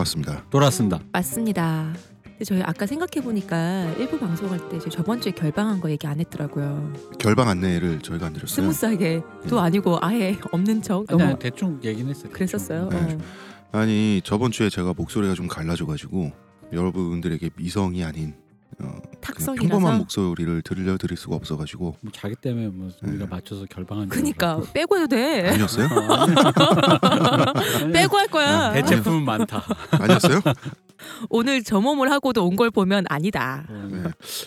돌아왔습니다. 돌아왔습니다. 맞습니다. 근데 저희 아까 생각해 보니까 1부 방송할 때 저번 주에 결방한 거 얘기 안 했더라고요. 결방 안내를 저희가 안 드렸어요. 스무스하게 또 네. 아니고 아예 없는 척 아니, 너무 아니, 대충 얘기는 했어요. 그랬었어요. 네. 어. 아니 저번 주에 제가 목소리가 좀 갈라져가지고 여러분들에게 미성이 아닌 어, 탁성이라서. 평범한 목소리를 들려 드릴 수가 없어가지고 뭐 자기 때문에 뭐 우리가 네. 맞춰서 결방한 줄 그니까. 빼고 해도 돼. 아니었어요? 빼고 할 거야. 대체품은 많다. 아니었어요? 오늘 점검을 하고도 온 걸 보면 아니다. 네.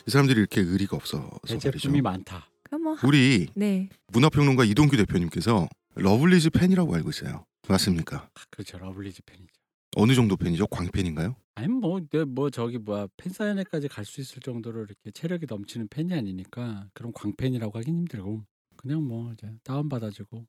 이 사람들이 이렇게 의리가 없어서 말이죠. 대체품이 많다. 그럼 뭐 우리 네. 문화평론가 이동규 대표님께서 러블리즈 팬이라고 알고 있어요. 맞습니까? 아, 그렇죠. 러블리즈 팬이죠. 어느 정도 팬이죠? 광팬인가요? 아니 뭐, 내뭐 저기 뭐야 팬사인회까지 갈 수 있을 정도로 이렇게 체력이 넘치는 팬이 아니니까 그럼 광팬이라고 하긴 힘들고 그냥 뭐 이제 다운 받아주고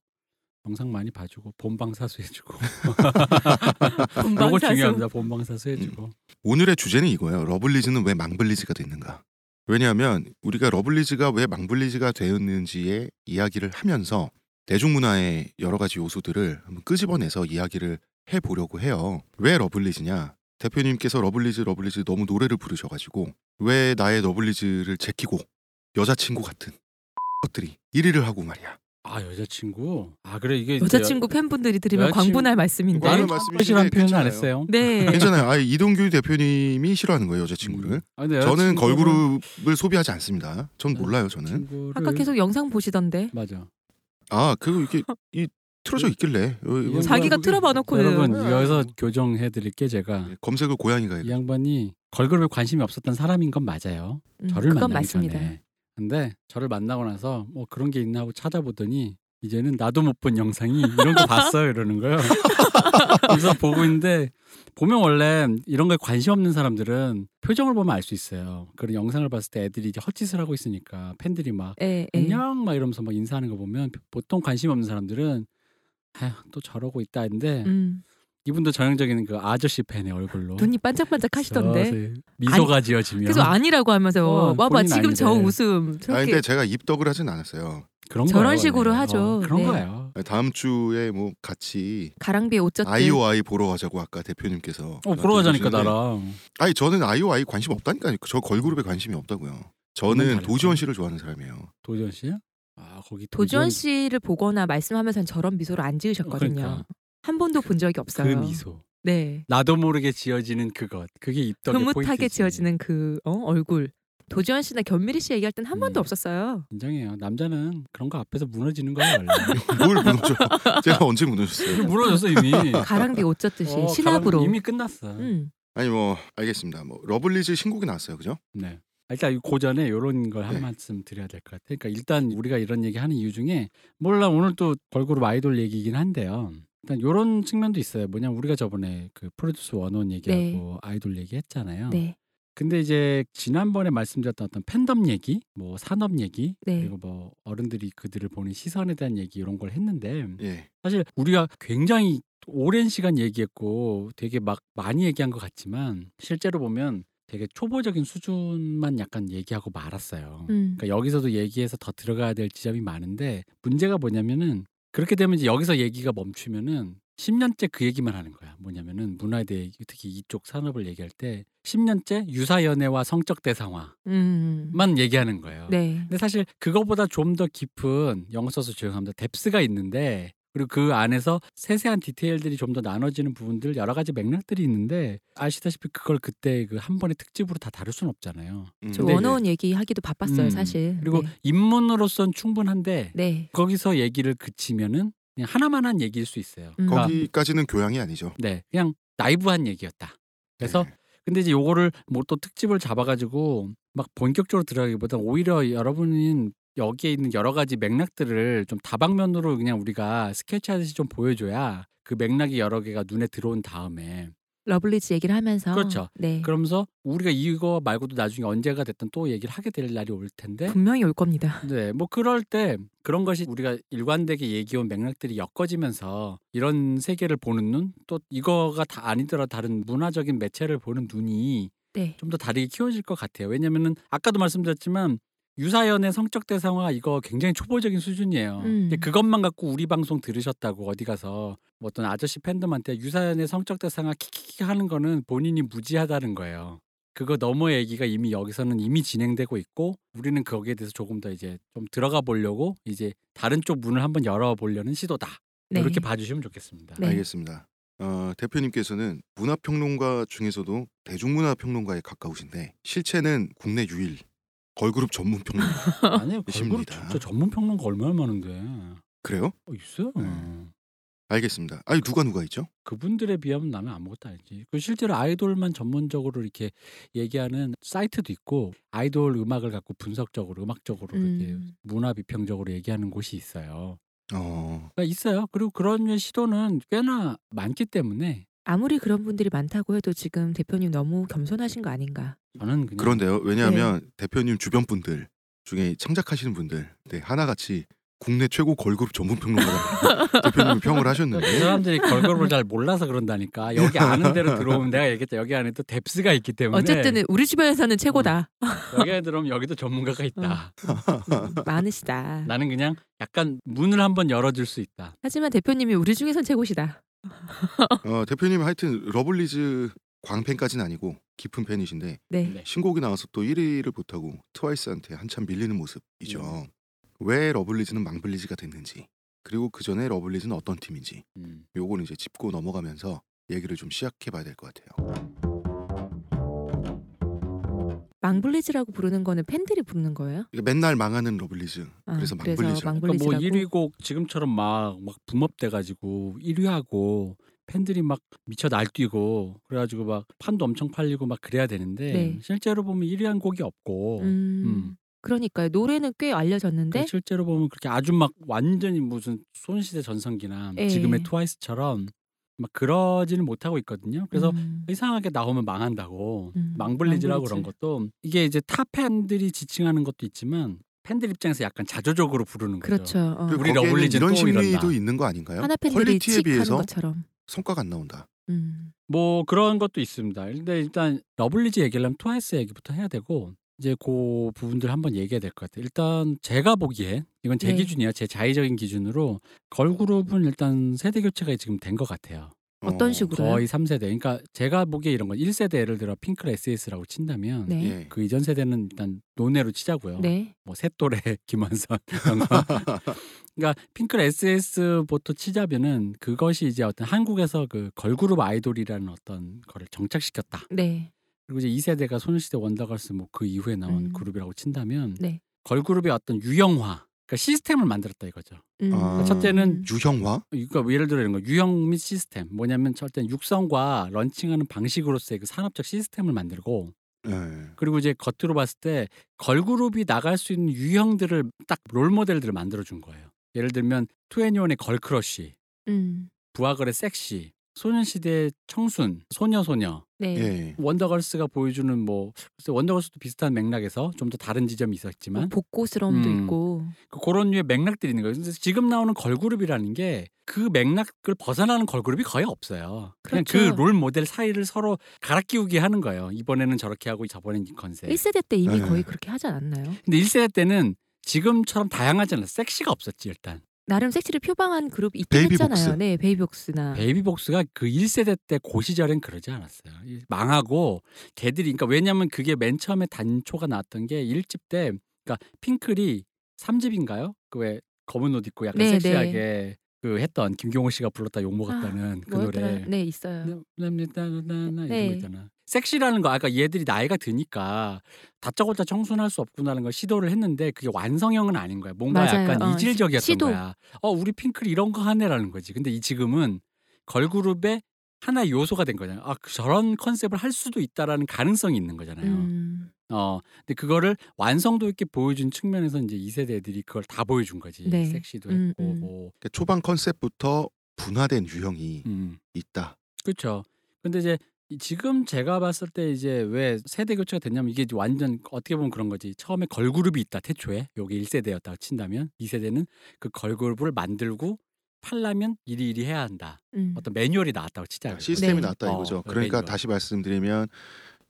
영상 많이 봐주고 본방사수 해주고 본방사수. 중요합니다. 본방사수 해주고 오늘의 주제는 이거예요. 러블리즈는 왜 망블리즈가 됐는가? 왜냐하면 우리가 러블리즈가 왜 망블리즈가 되었는지의 이야기를 하면서 대중문화의 여러 가지 요소들을 한번 끄집어내서 이야기를 해보려고 해요. 왜 러블리즈냐? 대표님께서 러블리즈 러블리즈 너무 노래를 부르셔가지고 왜 나의 러블리즈를 제끼고 여자친구 같은 것들이 1위를 하고 말이야. 아 여자친구 아 그래 이게 여자친구 팬분들이 들으면 여자친구- 광분할 말씀인데. 많은 나는 싫어한 표현은 안 괜찮아요. 했어요. 네. 괜찮아요. 아 이동규 대표님이 싫어하는 거예요 여자친구를. 아, 근데 저는 여자친구를- 걸그룹을 소비하지 않습니다. 전 몰라요 저는. 친구를- 아까 계속 영상 보시던데. 맞아. 아, 그 이게 이 틀어져 있길래 요- 요- 자기가 요게- 틀어봐 놓고 여러분 네. 여기서 교정해 드릴게 제가 예, 검색을 고양이가 이. 양반이 걸그룹에 관심이 없었던 사람인 건 맞아요. 음, 저를 그건 만나기 맞습니다. 전에. 근데 저를 만나고 나서 뭐 그런 게 있나 하고 찾아보더니 이제는 나도 못 본 영상이 이런 거 봤어요 이러는 거예요. 그래서 보고 있는데 보면 원래 이런 거에 관심 없는 사람들은 표정을 보면 알 수 있어요. 그런 영상을 봤을 때 애들이 이제 헛짓을 하고 있으니까 팬들이 막 예, 예. 안녕 막 이러면서 막 인사하는 거 보면 보통 관심 없는 사람들은 아휴 또 저러고 있다 했는데 음, 이분도 전형적인 그 아저씨 팬의 얼굴로 눈이 반짝반짝 하시던데. 서서히 미소가 지어지면 계속 아니라고 하면서 어, 봐봐 본인 지금 저 아니래. 웃음 아 저렇게 근데 제가 입덕을 하진 않았어요. 그런 저런 거예요, 식으로 원래. 하죠. 어, 그런 네. 거예요. 다음 주에 뭐 같이 가랑비에 옷 젖듯 아이오아이 보러 가자고 아까 대표님께서 어 보러 가자니까 나랑 아니 저는 아이오아이 관심 없다니까요. 저 걸그룹에 관심이 없다고요. 저는. 도지원 씨를 좋아하는 사람이에요. 도지원 씨? 아 거기 도지원 씨를 보거나 말씀하면서는 저런 미소를 안 지으셨거든요. 그러니까. 한 번도 본 적이 그 없어요. 미소. 네. 나도 모르게 지어지는 그것. 그게 입덕의 흐뭇하게. 지어지는 그 어, 얼굴. 도지원 씨나 견미리 씨 얘기할 땐한 번도 음. 없었어요. 인정해요. 남자는 그런 거 앞에서 무너지는 거예요. 뭘 무너져? 제가 언제 무너졌어요? 무너졌어 이미. 가랑비 옷 젖듯이 어, 시나브로. 이미 끝났어. 음. 아니 뭐 알겠습니다. 뭐 러블리즈 신곡이 나왔어요, 그죠? 네. 일단 고전에 이런 걸한 네. 말씀 드려야 될 것 같아요. 그러니까 일단 우리가 이런 얘기 하는 이유 중에 몰라 오늘 또 걸그룹 아이돌 얘기이긴 한데요. 일단 이런 측면도 있어요. 뭐냐 면 우리가 저번에 그 프로듀스 원원 얘기하고 아이돌 얘기했잖아요. 네. 근데 이제 지난번에 말씀드렸던 어떤 팬덤 얘기, 뭐 산업 얘기, 네. 그리고 뭐 어른들이 그들을 보는 시선에 대한 얘기 이런 걸 했는데 예. 사실 우리가 굉장히 오랜 시간 얘기했고 되게 막 많이 얘기한 것 같지만 실제로 보면 되게 초보적인 수준만 약간 얘기하고 말았어요. 음. 그러니까 여기서도 얘기해서 더 들어가야 될 지점이 많은데 문제가 뭐냐면은 그렇게 되면 이제 여기서 얘기가 멈추면은 10년째 그 얘기만 하는 거야. 뭐냐면은 문화에 대해 특히 이쪽 산업을 얘기할 때 10년째 유사 연애와 성적 대상화만 음. 얘기하는 거예요. 네. 근데 사실 그거보다 좀 더 깊은 영어 써서 죄송합니다. 뎁스가 있는데 그리고 그 안에서 세세한 디테일들이 좀 더 나눠지는 부분들 여러 가지 맥락들이 있는데 아시다시피 그걸 그때 그 한 번의 특집으로 다 다룰 수는 없잖아요. 음. 저 원어원 얘기하기도 바빴어요, 음, 사실. 그리고 네. 입문으로선 충분한데 네. 거기서 얘기를 그치면은 그냥 하나만 한 얘기일 수 있어요. 음. 그러니까 거기까지는 교양이 아니죠. 네, 그냥 나이브한 얘기였다. 그래서 네. 근데 이제 요거를 뭐 또 특집을 잡아가지고 막 본격적으로 들어가기보다 오히려 여러분은 여기에 있는 여러 가지 맥락들을 좀 다방면으로 그냥 우리가 스케치하듯이 좀 보여줘야 그 맥락이 여러 개가 눈에 들어온 다음에 러블리즈 얘기를 하면서 그렇죠. 네. 그러면서 우리가 이거 말고도 나중에 언제가 됐든 또 얘기를 하게 될 날이 올 텐데 분명히 올 겁니다. 네, 뭐 그럴 때 그런 것이 우리가 일관되게 얘기해온 맥락들이 엮어지면서 이런 세계를 보는 눈, 또 이거가 다 아니더라 다른 문화적인 매체를 보는 눈이 네. 좀더 다르게 키워질 것 같아요. 왜냐면은 아까도 말씀드렸지만 유사연의 성적 대상화 이거 굉장히 초보적인 수준이에요. 음. 근데 그것만 갖고 우리 방송 들으셨다고 어디 가서 뭐 어떤 아저씨 팬덤한테 유사연의 성적 대상화 키키키 하는 거는 본인이 무지하다는 거예요. 그거 너머의 얘기가 이미 여기서는 이미 진행되고 있고 우리는 거기에 대해서 조금 더 이제 좀 들어가 보려고 이제 다른 쪽 문을 한번 열어 보려는 시도다. 네. 이렇게 봐주시면 좋겠습니다. 네. 알겠습니다. 어, 대표님께서는 문화평론가 중에서도 대중문화평론가에 가까우신데 실체는 국내 유일 걸그룹 전문 평론가 아니요, 걸그룹. 진짜 전문 평론가 얼마나 많은데 그래요? 어, 있어요. 네. 알겠습니다. 아니 누가 누가 있죠? 그분들에 비하면 나는 아무것도 아니지. 그 실제로 아이돌만 전문적으로 이렇게 얘기하는 사이트도 있고 아이돌 음악을 갖고 분석적으로 음악적으로 이렇게 음. 문화 비평적으로 얘기하는 곳이 있어요. 어, 그러니까 있어요. 그리고 그런 시도는 꽤나 많기 때문에 아무리 그런 분들이 많다고 해도 지금 대표님 너무 겸손하신 거 아닌가? 저는 그냥 그런데요. 왜냐하면 네. 대표님 주변 분들 중에 창작하시는 분들 네, 하나같이 국내 최고 걸그룹 전문 평론가 대표님 평을 그 하셨는데 사람들이 걸그룹을 잘 몰라서 그런다니까 여기 아는 대로 들어오면 내가 얘기했죠 여기 안에 또 뎁스가 있기 때문에 어쨌든 우리 주변에서는 최고다. 여기 안에 들어오면 여기도 전문가가 있다 음, 많으시다. 나는 그냥 약간 문을 한번 열어줄 수 있다 하지만 대표님이 우리 중에선 최고시다. 어, 대표님 하여튼 러블리즈 광팬까지는 아니고 깊은 팬이신데 네. 네. 신곡이 나와서 또 1위를 못하고 트와이스한테 한참 밀리는 모습이죠. 음. 왜 러블리즈는 망블리즈가 됐는지 그리고 그 전에 러블리즈는 어떤 팀인지 음. 요거는 이제 짚고 넘어가면서 얘기를 좀 시작해봐야 될 것 같아요. 망블리즈라고 부르는 거는 팬들이 부르는 거예요? 그러니까 맨날 망하는 러블리즈 아, 그래서 망블리즈라고 그러니까 뭐 망블리즈라고? 1위 곡 지금처럼 막, 막 boom up돼 가지고 1위 하고 팬들이 막 미쳐 날뛰고 그래가지고 막 판도 엄청 팔리고 막 그래야 되는데 네. 실제로 보면 1위 한 곡이 없고 음, 음. 그러니까요. 노래는 꽤 알려졌는데 그 실제로 보면 그렇게 아주 막 완전히 무슨 소녀시대 전성기나 예. 지금의 트와이스처럼 막 그러지는 못하고 있거든요. 그래서 음, 이상하게 나오면 망한다고 음, 망블리즈라고 망블리즈. 그런 것도 이게 이제 타 팬들이 지칭하는 것도 있지만 팬들 입장에서 약간 자조적으로 부르는 거죠. 그렇죠. 어. 그리고 우리 러블리즈 이런 또 심리도 이런다. 있는 거 아닌가요? 하나 팬들이 quality에 비해서 것처럼. 성과가 안 나온다. 음. 뭐 그런 것도 있습니다. 근데 일단 러블리즈 얘기하려면 트와이스 얘기부터 해야 되고 이제 그 부분들 한번 얘기해야 될 것 같아요. 일단 제가 보기에 이건 제 네. 기준이에요. 제 자의적인 기준으로 걸그룹은 일단 세대 교체가 지금 된 것 같아요. 어떤 어, 식으로요? 거의 3세대. 그러니까 제가 보기에 이런 건 1세대 예를 들어 핑클 SES라고 친다면 네. 예. 그 이전 세대는 일단 논외로 치자고요. 네. 뭐 이런 거. 그러니까 핑클 SS부터 치자면은 그것이 이제 어떤 한국에서 그 걸그룹 아이돌이라는 어떤 거를 정착시켰다. 네. 그리고 이제 2세대가 소녀시대 원더걸스 뭐 그 이후에 나온 음. 그룹이라고 친다면 네. 걸그룹의 어떤 유형화, 그러니까 시스템을 만들었다 이거죠. 음. 아. 첫째는 유형화? 그러니까 예를 들어 이런 거 유형 및 시스템 뭐냐면 첫째 육성과 런칭하는 방식으로서의 그 산업적 시스템을 만들고 예. 그리고 이제 겉으로 봤을 때 걸그룹이 나갈 수 있는 유형들을 딱 role model들을 만들어 준 거예요. 예를 들면 투애니원의 girl crush, 음. 브아걸의 섹시, 소녀시대의 청순, 소녀소녀, 네. 예. 원더걸스가 보여주는 뭐 글쎄 원더걸스도 비슷한 맥락에서 좀 더 다른 지점이 있었지만 뭐 복고스러움도 음. 있고. 그 그런 류의 맥락들이 있는 거예요. 근데 지금 나오는 걸그룹이라는 게 그 맥락을 벗어나는 걸그룹이 거의 없어요. 그냥 그렇죠. 그 role model 사이를 서로 갈아 끼우게 하는 거예요. 이번에는 저렇게 하고 저번엔 이 컨셉. 1세대 때 이미 네. 거의 그렇게 하지 않았나요? 근데 1세대 때는 지금처럼 다양하지 않아. 섹시가 없었지 일단. 나름 섹시를 표방한 그룹 있긴 베이비복스. 했잖아요. 네, 베이비복스나. 베이비복스가 그 1세대 때그 시절엔 그러지 않았어요. 이- 망하고 걔들이 그러니까 왜냐면 그게 맨 처음에 단초가 나왔던 게 1집 때 그러니까 핑클이 3집인가요? 그 왜 검은 옷 입고 약간 네, 섹시하게 그 했던 김경호 씨가 불렀다 욕 먹었다는 그 뭐였더라? 노래. 네, 있어요. 나나나나 네. 이런 거 있잖아. 섹시라는 거 아까 얘들이 나이가 드니까 다짜고짜 청순할 수 없구나라는 걸 시도를 했는데 그게 완성형은 아닌 거야. 뭔가 맞아요. 약간 어, 이질적이었던 시도. 거야. 어 우리 핑클 이런 거 하네라는 거지. 근데 이 지금은 걸그룹의 하나의 요소가 된 거잖아요. 아 저런 컨셉을 할 수도 있다라는 가능성이 있는 거잖아요. 음. 어 근데 그거를 완성도 있게 보여준 측면에서 이제 2세대 애들이 그걸 다 보여준 거지. 네. 섹시도 음, 했고 음. 뭐 그러니까 초반 컨셉부터 분화된 유형이 음. 있다. 그렇죠. 근데 이제 이- 지금 제가 봤을 때 이제 왜 세대 교체가 됐냐면 이게 완전 어떻게 보면 그런 거지. 처음에 걸그룹이 있다 태초에 요게 1세대였다고 친다면 2세대는 그 걸그룹을 만들고 팔려면 이리이리 해야 한다. 음. 어떤 매뉴얼이 나왔다고 치자. 시스템이 네. 나왔다 어, 이거죠. 그 그러니까 매뉴얼. 다시 말씀드리면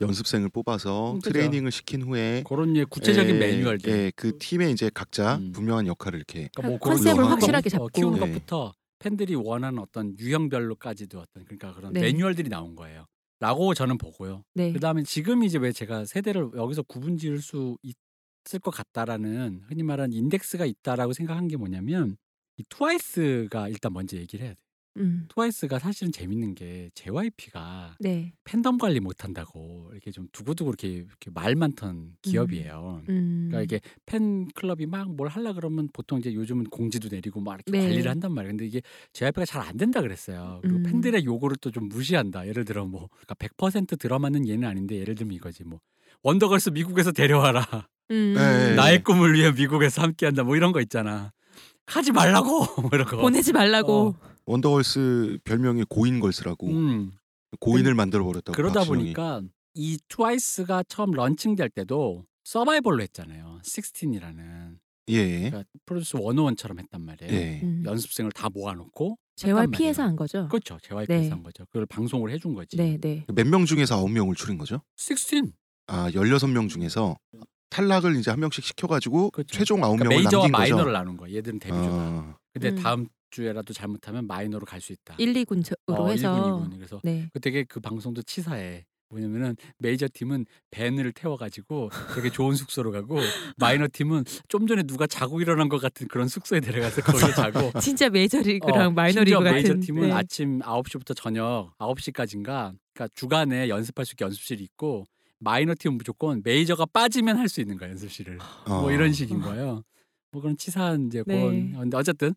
연습생을 뽑아서 음, 그죠. 트레이닝을 시킨 후에 그런 류의 구체적인 예, 매뉴얼들. 예, 그 팀에 이제 각자 음. 분명한 역할을 이렇게 그러니까 뭐 컨셉을 그런 거, 확실하게 어, 잡고. 키우는 네. 것부터 팬들이 원하는 어떤 유형별로까지도 어떤 그러니까 그런 네. 매뉴얼들이 나온 거예요. 라고 저는 보고요. 네. 그다음에 지금 이제 왜 제가 세대를 여기서 구분 지을 수 있을 것 같다라는 흔히 말하는 인덱스가 있다라고 생각한 게 뭐냐면 이 트와이스가 일단 먼저 얘기를 해야 돼. 음. 트와이스가 사실은 재밌는 게 JYP가 네. 팬덤 관리 못한다고 이렇게 좀 두고두고 이렇게, 이렇게 말 많던 기업이에요. 음. 그러니까 이게 팬 클럽이 막 뭘 하려 그러면 보통 이제 요즘은 공지도 내리고 막 이렇게 네. 관리를 한단 말이에요. 근데 이게 JYP가 잘 안 된다 그랬어요. 그리고 음. 팬들의 요구를 또 좀 무시한다. 예를 들어 뭐 그러니까 100% 들어맞는 얘는 아닌데 예를 들면 이거지 뭐 원더걸스 미국에서 데려와라. 음. 네. 나의 꿈을 위해 미국에서 함께한다. 뭐 이런 거 있잖아. 하지 말라고 뭐 이런 거. 보내지 말라고. 어. 원더걸스 별명이 고인걸스라고 음. 고인을 만들어 버렸다고. 그러다 박신영이. 보니까 이 트와이스가 처음 launching될 때도 서바이벌로 했잖아요. 16이라는 예. 그러니까 프로듀스 101처럼 했단 말이에요. 예. 음. 연습생을 다 모아놓고 JYP에서 한 거죠. 그렇죠. JYP에서 네. 한 거죠. 그걸 방송을 해준 거지. 네, 네. 몇 명 중에서 아홉 명을 줄인 거죠? 16. 아, 16명 중에서 탈락을 이제 한 명씩 시켜 가지고 그렇죠. 최종 아홉 그러니까 명을 메이저와 남긴 마이너를 거죠. 나눈 거야. 얘들은 데뷔조가. 아, 근데 음. 다음 주에라도 잘못하면 마이너로 갈 수 있다. 1, 2군으로 어, 해서 1군, 2군. 그래서 네. 그 되게 그 방송도 치사해. 뭐냐면은 메이저 팀은 밴을 태워가지고 되게 좋은 숙소로 가고 마이너 팀은 좀 전에 누가 자고 일어난 것 같은 그런 숙소에 데려가서 거기에 자고 진짜 메이저리그랑 어, 마이너리그 같은 메이저 팀은 네. 아침 9시부터 저녁 9시까지인가 그러니까 주간에 연습할 수 있게 연습실이 있고 마이너 팀은 무조건 메이저가 빠지면 할 수 있는 거야 연습실을 뭐 어. 이런 식인 거예요. 뭐 그런 치사한 이제 네. 그런 근데 어쨌든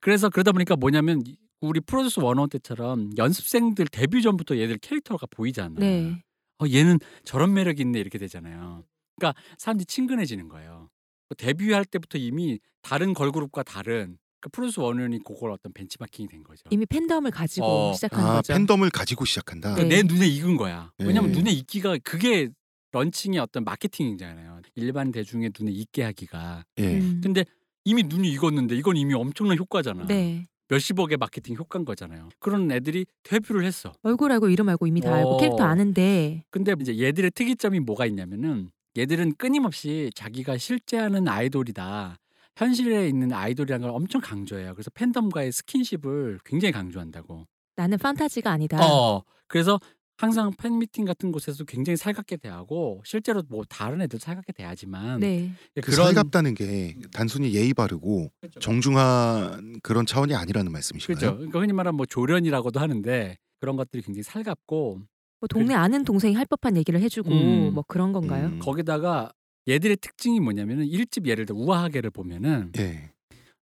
그래서 그러다 보니까 뭐냐면 이- 우리 프로듀스 원원 때처럼 연습생들 데뷔 전부터 얘들 캐릭터가 보이잖아. 네. 어 얘는 저런 매력이 있네 이렇게 되잖아요. 그러니까 사람들이 친근해지는 거예요. 뭐 데뷔할 때부터 이미 다른 걸그룹과 다른 그 프로듀스 원원이 그걸 어떤 벤치마킹이 된 거죠. 이미 팬덤을 가지고 어. 시작한 아, 거죠. 팬덤을 가지고 시작한다. 그러니까 네. 내 눈에 익은 거야. 왜냐면 예. 눈에 익기가 그게 런칭의 어떤 마케팅이잖아요. 일반 대중의 눈에 익게 하기가. 예. 음. 근데 이미 눈이 익었는데 이건 이미 엄청난 효과잖아. 네. 몇십억의 마케팅 효과인 거잖아요. 그런 애들이 데뷔를 했어. 얼굴 알고 이름 알고 이미 다 알고 어. 캐릭터 아는데 근데 이제 얘들의 특이점이 뭐가 있냐면은 얘들은 끊임없이 자기가 실제 하는 아이돌이다. 현실에 있는 아이돌이라는 걸 엄청 강조해요. 그래서 팬덤과의 스킨십을 굉장히 강조한다고. 나는 판타지가 아니다. 어. 그래서 항상 팬미팅 같은 곳에서 굉장히 살갑게 대하고 실제로 뭐 다른 애들 살갑게 대하지만 네. 그 살갑다는 게 단순히 예의 바르고 그렇죠. 정중한 그런 차원이 아니라는 말씀이신가요? 그렇죠. 그러니까 흔히 말하면 뭐 조련이라고도 하는데 그런 것들이 굉장히 살갑고 뭐 동네 아는 동생이 할 법한 얘기를 해주고 음. 뭐 그런 건가요? 음. 거기다가 얘들의 특징이 뭐냐면은 일집 예를 들어 우아하게를 보면은 예.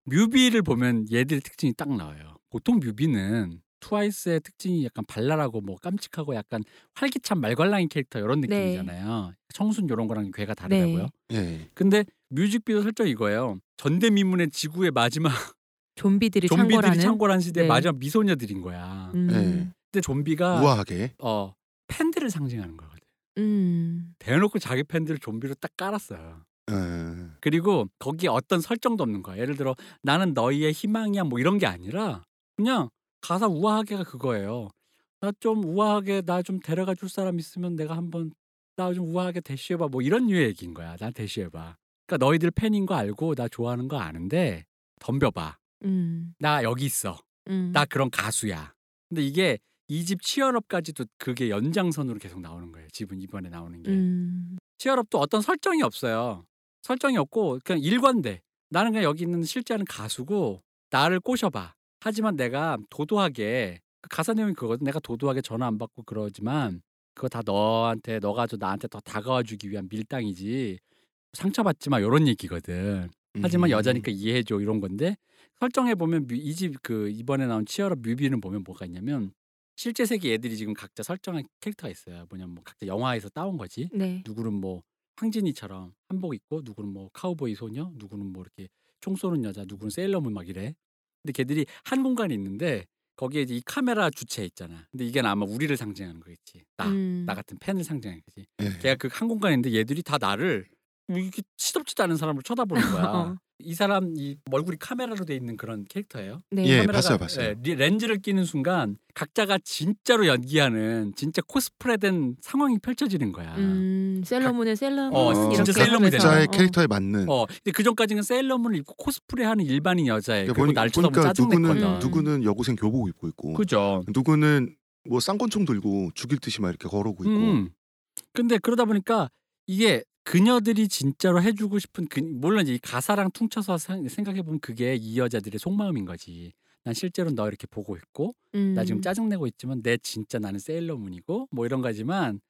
뮤비를 보면 얘들의 특징이 딱 나와요. 보통 뮤비는 트와이스의 특징이 약간 발랄하고 뭐 깜찍하고 약간 활기찬 말괄량인 캐릭터 이런 네. 느낌이잖아요. 청순 이런 거랑 괴가 다르다고요. 네. 예. 근데 뮤직비디오 설정 이거예요. 전대미문의 지구의 마지막 좀비들이 좀비들이 창궐하는. 창궐한 시대 의 네. 마지막 미소녀들인 거야. 음. 네. 근데 좀비가 우아하게. 어 팬들을 상징하는 거거든. 음. 대놓고 자기 팬들을 좀비로 딱 깔았어요. 예. 그리고 거기에 어떤 설정도 없는 거야. 예를 들어 나는 너희의 희망이야 뭐 이런 게 아니라 그냥 가사 우아하게가 그거예요. 나 좀 우아하게 나 좀 데려가 줄 사람 있으면 내가 한번 나 좀 우아하게 대시해봐 뭐 이런 류의 얘기인 거야. 난 대시해봐. 그러니까 너희들 팬인 거 알고 나 좋아하는 거 아는데 덤벼봐. 음. 나 여기 있어. 음. 나 그런 가수야. 근데 이게 이 집 치얼업까지도 그게 연장선으로 계속 나오는 거예요. 집은 이번에 나오는 게. 음. 치얼업도 어떤 설정이 없어요. 설정이 없고 그냥 일관돼. 나는 그냥 여기 있는 실제 하는 가수고 나를 꼬셔봐. 하지만 내가 도도하게 그 가사 내용이 그거든. 내가 도도하게 전화 안 받고 그러지만 그거 다 너한테 너가 저 나한테 더 다가와 주기 위한 밀당이지. 상처받지 마 이런 얘기거든. 하지만 음. 여자니까 이해해 줘 이런 건데 설정해 보면 이 집 그 이번에 나온 치얼업 뮤비는 보면 뭐가 있냐면 실제 세계 애들이 지금 각자 설정한 캐릭터가 있어요. 뭐냐면 뭐 각자 영화에서 따온 거지. 네. 누구는 뭐 황진이처럼 한복 입고 누구는 뭐 카우보이 소녀 누구는 뭐 이렇게 총 쏘는 여자 누구는 세일러문 막 이래 근데 걔들이 한 공간에 있는데 거기에 이제 이 카메라 주체 있잖아 근데 이게 아마 우리를 상징하는 거겠지 나나 음. 같은 팬을 상징하는 거지 예. 걔가 그 한 공간에 있는데 얘들이 다 나를 뭐 이렇게 시덥지도 않은 사람을 쳐다보는 거야. 어. 이 사람 이 얼굴이 카메라로 돼 있는 그런 캐릭터예요. 네. 예, 카메라가, 봤어요, 봤어요. 예, 리- 렌즈를 끼는 순간 각자가 진짜로 연기하는 진짜 코스프레된 상황이 펼쳐지는 거야. 음, 셀러문의 셀러문 어, 이렇게 진짜 하면서, 각자의 어. 캐릭터에 맞는 어, 근데 그 전까지는 세일러문을 입고 코스프레하는 일반인 여자애. 그러니까 그리고 날 쳐다보면 보니까 누구는 짜증냈거든. 누구는 여고생 교복 입고 있고 그죠. 누구는 뭐 쌍권총 들고 죽일 듯이 막 이렇게 걸어오고 있고 음. 근데 그러다 보니까 이게 그녀들이 진짜로 해주고 싶은 그, 물론 이제 이 가사랑 퉁쳐서 생각해 보면 그게 이 여자들의 속마음인 거지. 난 실제로 너 이렇게 보고 있고 음. 나 지금 짜증 내고 있지만 내 진짜 나는 세일러문이고 뭐 이런 거지만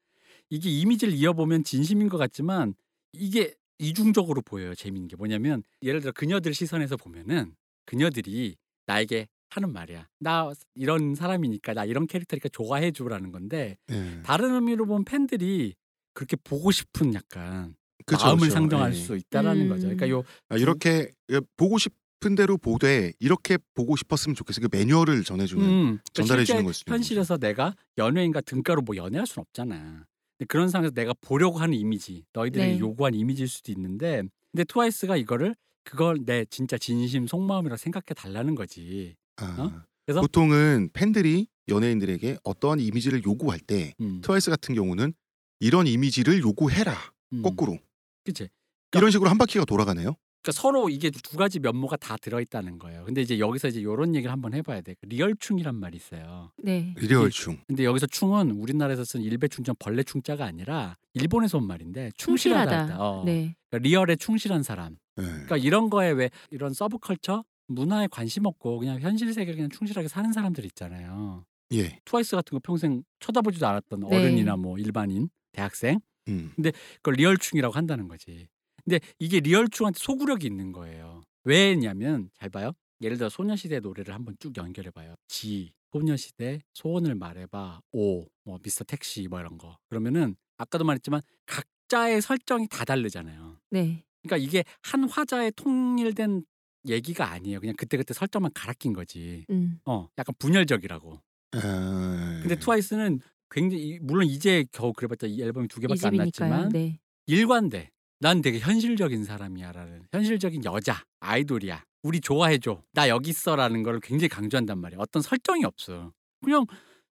이게 이미지를 이어보면 진심인 것 같지만 이게 이중적으로 보여요. 재밌는 게 뭐냐면 예를 들어 그녀들 시선에서 보면은 그녀들이 나에게 하는 말이야. 나 이런 사람이니까 나 이런 캐릭터니까 좋아해 주라는 건데 예. 다른 의미로 보면 팬들이 그렇게 보고 싶은 약간 그쵸, 마음을 그쵸. 상정할 예. 수 있다라는 음. 거죠. 그러니까 요 아, 이렇게 보고 싶은 대로 보되 이렇게 보고 싶었으면 좋겠어. 그 매뉴얼을 전해주는 음, 그러니까 전달해 주는 있는 현실에서 내가 연예인과 등가로 뭐 연애할 수는 없잖아. 근데 그런 상황에서 내가 보려고 하는 이미지, 너희들이 네. 요구한 이미지일 수도 있는데, 근데 트와이스가 이거를 그걸 내 진짜 진심 속마음이라 생각해 달라는 거지. 아, 어? 그래서- 보통은 팬들이 연예인들에게 어떠한 이미지를 요구할 때 음, 트와이스 같은 경우는 이런 이미지를 요구해라 음, 거꾸로 그치. 이런 식으로 한 바퀴가 돌아가네요. 그러니까 서로 이게 두 가지 면모가 다 들어있다는 거예요. 근데 이제 여기서 이제 이런 얘기를 한번 해봐야 돼. 그 리얼충이란 말이 있어요. 네. 리얼충. 근데 여기서 충은 우리나라에서 쓴 일베충처럼 벌레충자가 아니라 일본에서 온 말인데 충실하다. 충실하다. 어. 네. 그러니까 리얼에 충실한 사람. 예. 그러니까 이런 거에 왜 이런 서브컬처 문화에 관심 없고 그냥 현실 세계를 그냥 충실하게 사는 사람들 있잖아요. 예. 트와이스 같은 거 평생 쳐다보지도 않았던 네. 어른이나 뭐 일반인, 대학생 음. 그걸 리얼충이라고 한다는 거지. 근데 이게 리얼충한테 소구력이 있는 거예요. 왜냐면 잘 봐요. 예를 들어 소녀시대 노래를 한번 쭉 연결해 봐요. Gee 소녀시대 소원을 말해봐 Oh 뭐 Mr. Taxi 뭐 이런 거 그러면은 아까도 말했지만 각자의 설정이 다 다르잖아요. 네. 그러니까 이게 한 화자의 통일된 얘기가 아니에요. 그냥 그때그때 설정만 갈아 낀 거지. 음. 어, 약간 분열적이라고. 아, 근데 트와이스는 굉장히 물론 이제 겨우 그래봤자 이 앨범이 두 개밖에 안. 났지만 네. 일관돼. 난 되게 현실적인 사람이야라는 현실적인 여자 아이돌이야. 우리 좋아해줘. 나 여기 있어라는 걸 굉장히 강조한단 말이야. 어떤 설정이 없어. 그냥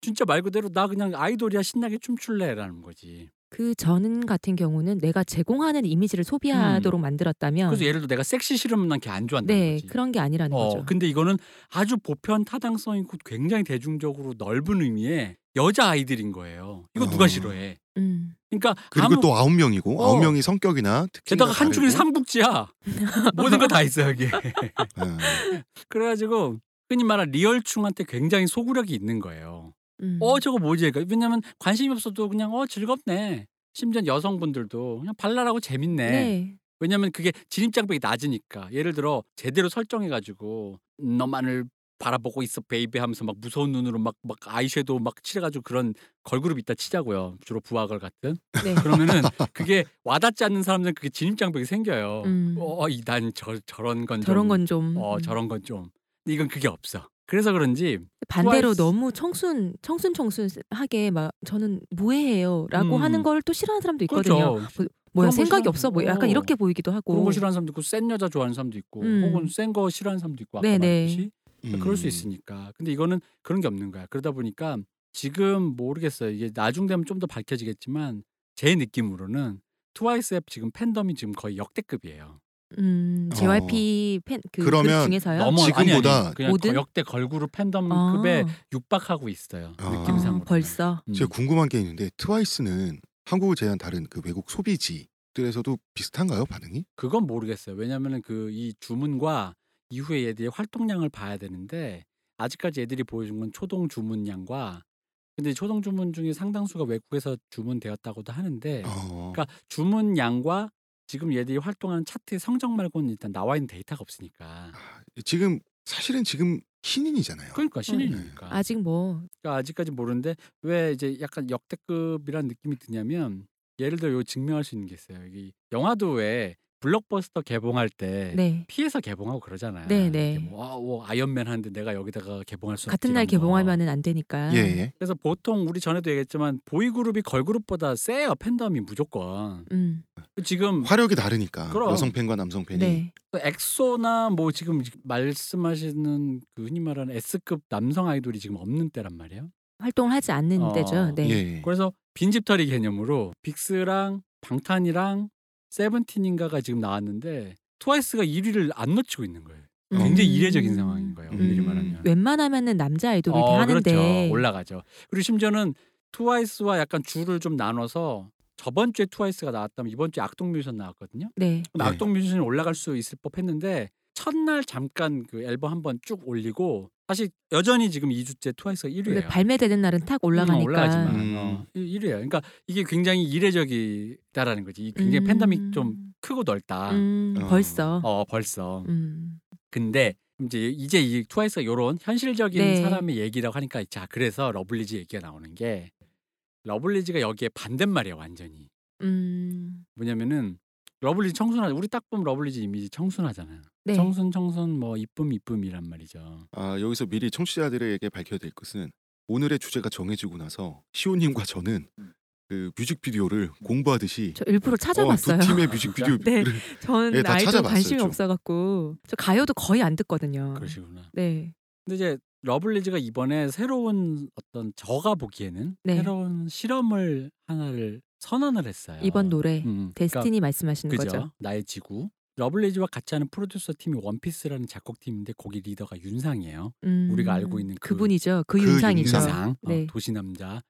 진짜 말 그대로 나 그냥 아이돌이야 신나게 춤출래라는 거지. 그전 같은 경우는 내가 제공하는 이미지를 소비하도록 만들었다면 음. 그래서 예를 들어 내가 섹시 싫으면 난걔안 좋아한다는 네, 거지. 그런 게 아니라는 어, 거죠. 근데 이거는 아주 보편 타당성 있고 굉장히 대중적으로 넓은 의미의 여자 아이들인 거예요. 이거 누가 어. 싫어해? 음. 그러니까 그리고 아무 또 아홉 명이고 어. 아홉 명이 성격이나 특징이 게다가 한 줄이 삼국지야. 모든 거 다 있어 여기. 아, 그래가지고 흔히 말하는 리얼충한테 굉장히 소구력이 있는 거예요. 음. 어 저거 뭐지? 그러니까 왜냐면 관심이 없어도 그냥 어 즐겁네. 심지어 여성분들도 그냥 발랄하고 재밌네. 네. 왜냐면 그게 진입장벽이 낮으니까. 예를 들어 제대로 설정해가지고 너만을 바라보고 있어 baby 하면서 막 무서운 눈으로 막 막 아이섀도우 막 칠해가지고 그런 걸그룹 있다 치자고요. 주로 부하걸 같은. 네. 그러면은 그게 와닿지 않는 사람들은 그게 진입장벽이 생겨요. 음. 어, 이난저 저런 건 좀, 저런 건좀 어, 음. 저런 건 좀. 근데 이건 그게 없어. 그래서 그런지 반대로 트와이스- 너무 청순 청순 청순하게 막 저는 무해해요라고 음. 하는 걸 또 싫어하는 사람도 있거든요. 그렇죠. 뭐야 생각이 없어 뭐 약간 어. 이렇게 보이기도 하고. 그런 거 싫어하는 사람도 있고 센 여자 좋아하는 사람도 있고 음. 혹은 센 거 싫어하는 사람도 있고 아까 네네. 말했듯이 음. 그럴 수 있으니까. 근데 이거는 그런 게 없는 거야. 그러다 보니까 지금 모르겠어요. 이게 나중 되면 좀 더 밝혀지겠지만 제 느낌으로는 트와이스의 지금 팬덤이 지금 거의 역대급이에요. 음, JYP 팬그 그룹 그러면 중에서요. 너무 지금보다 아니, 아니, 그냥 모든? 역대 걸그룹 팬덤급에 아, 육박하고 있어요. 아. 느낌상으로. 벌써 음. 제가 궁금한 게 있는데 트와이스는 한국을 제외한 다른 그 외국 소비지 들에서도 비슷한가요 반응이? 그건 모르겠어요. 왜냐하면 그 이 주문과 이후에 얘들의 활동량을 봐야 되는데 아직까지 애들이 보여준 건 초동 주문량과 근데 초동 주문 중에 상당수가 외국에서 주문되었다고도 하는데 어. 그러니까 주문량과 지금 얘들이 활동하는 차트의 성적 말고는 일단 나와 있는 데이터가 없으니까 지금 사실은 지금 신인이잖아요. 그러니까 신인이니까 아직 뭐 그러니까 아직까지 모르는데 왜 이제 약간 역대급이라는 느낌이 드냐면 예를 들어 요 증명할 수 있는 게 있어요. 여기 영화도 왜 블록버스터 개봉할 때 네. 피해서 개봉하고 그러잖아요. 네, 네. 뭐, 아, 뭐 아이언맨 하는데 내가 여기다가 개봉할 수 같은 날 거. 개봉하면은 안 되니까. 예, 예. 그래서 보통 우리 전에도 얘기했지만 보이그룹이 걸그룹보다 세요 팬덤이 무조건. 음. 지금 화력이 다르니까 그럼. 여성 팬과 남성 팬이 네. 엑소나 뭐 지금 말씀하시는 그 흔히 말하는 S급 남성 아이돌이 지금 없는 때란 말이에요. 활동을 하지 않는 어. 때죠. 네. 예, 예. 그래서 빈집털이 개념으로 빅스랑 방탄이랑 세븐틴인가가 지금 나왔는데 트와이스가 1위를 안 놓치고 있는 거예요. 음. 굉장히 이례적인 상황인 거예요. 음. 엄밀히 음. 말하면. 웬만하면은 남자 아이돌이 어, 다 하는데 그렇죠. 올라가죠. 그리고 심지어는 트와이스와 약간 줄을 좀 나눠서 저번 주에 트와이스가 나왔다면 이번 주에 악동 뮤지션 나왔거든요. 네. 네. 악동 뮤지션이 올라갈 수 있을 법했는데 첫날 잠깐 그 앨범 한번 쭉 올리고 사실 여전히 지금 2주째 트와이스가 1위예요. 근데 발매되는 날은 탁 올라가니까. 올라가지만 음. 어, 1위예요. 그러니까 이게 굉장히 이례적이다라는 거지. 이 굉장히 음. 팬덤이 좀 크고 넓다. 음, 어. 벌써. 어 벌써. 음. 근데 이제 이제 이 트와이스가 이런 현실적인 네. 사람의 얘기라고 하니까 자 그래서 러블리즈 얘기가 나오는 게 러블리즈가 여기에 반대말이야 완전히. 음. 뭐냐면은 러블리즈 청순하 우리 딱 보면 러블리즈 이미지 청순하잖아요. 네. 청순 청순 뭐 이쁨 이쁨이란 말이죠. 아, 여기서 미리 청취자들에게 밝혀야 될 것은 오늘의 주제가 정해지고 나서 시호님과 저는 그 뮤직비디오를 공부하듯이 저 일부러 어, 찾아봤어요. 두 팀의 뮤직비디오 네. 전 예, 다 아이돌 찾아봤어요, 관심이 좀. 없어갖고 저 가요도 거의 안 듣거든요. 그러시구나. 네. 근데 이제 러블리즈가 이번에 새로운 어떤 저가 보기에는 네. 새로운 실험을 하나를 선언을 했어요. 이번 노래 음, Destiny 말씀하시는 그러니까, 거죠. 그죠? 나의 지구. 러블리즈와 같이 하는 프로듀서 팀이 OnePiece라는 작곡 팀인데 거기 리더가 윤상이에요. 음, 우리가 알고 있는 그- 그분이죠. 그, 그 윤상이죠. 윤상. 윤상, 네. 어, 도시 남자,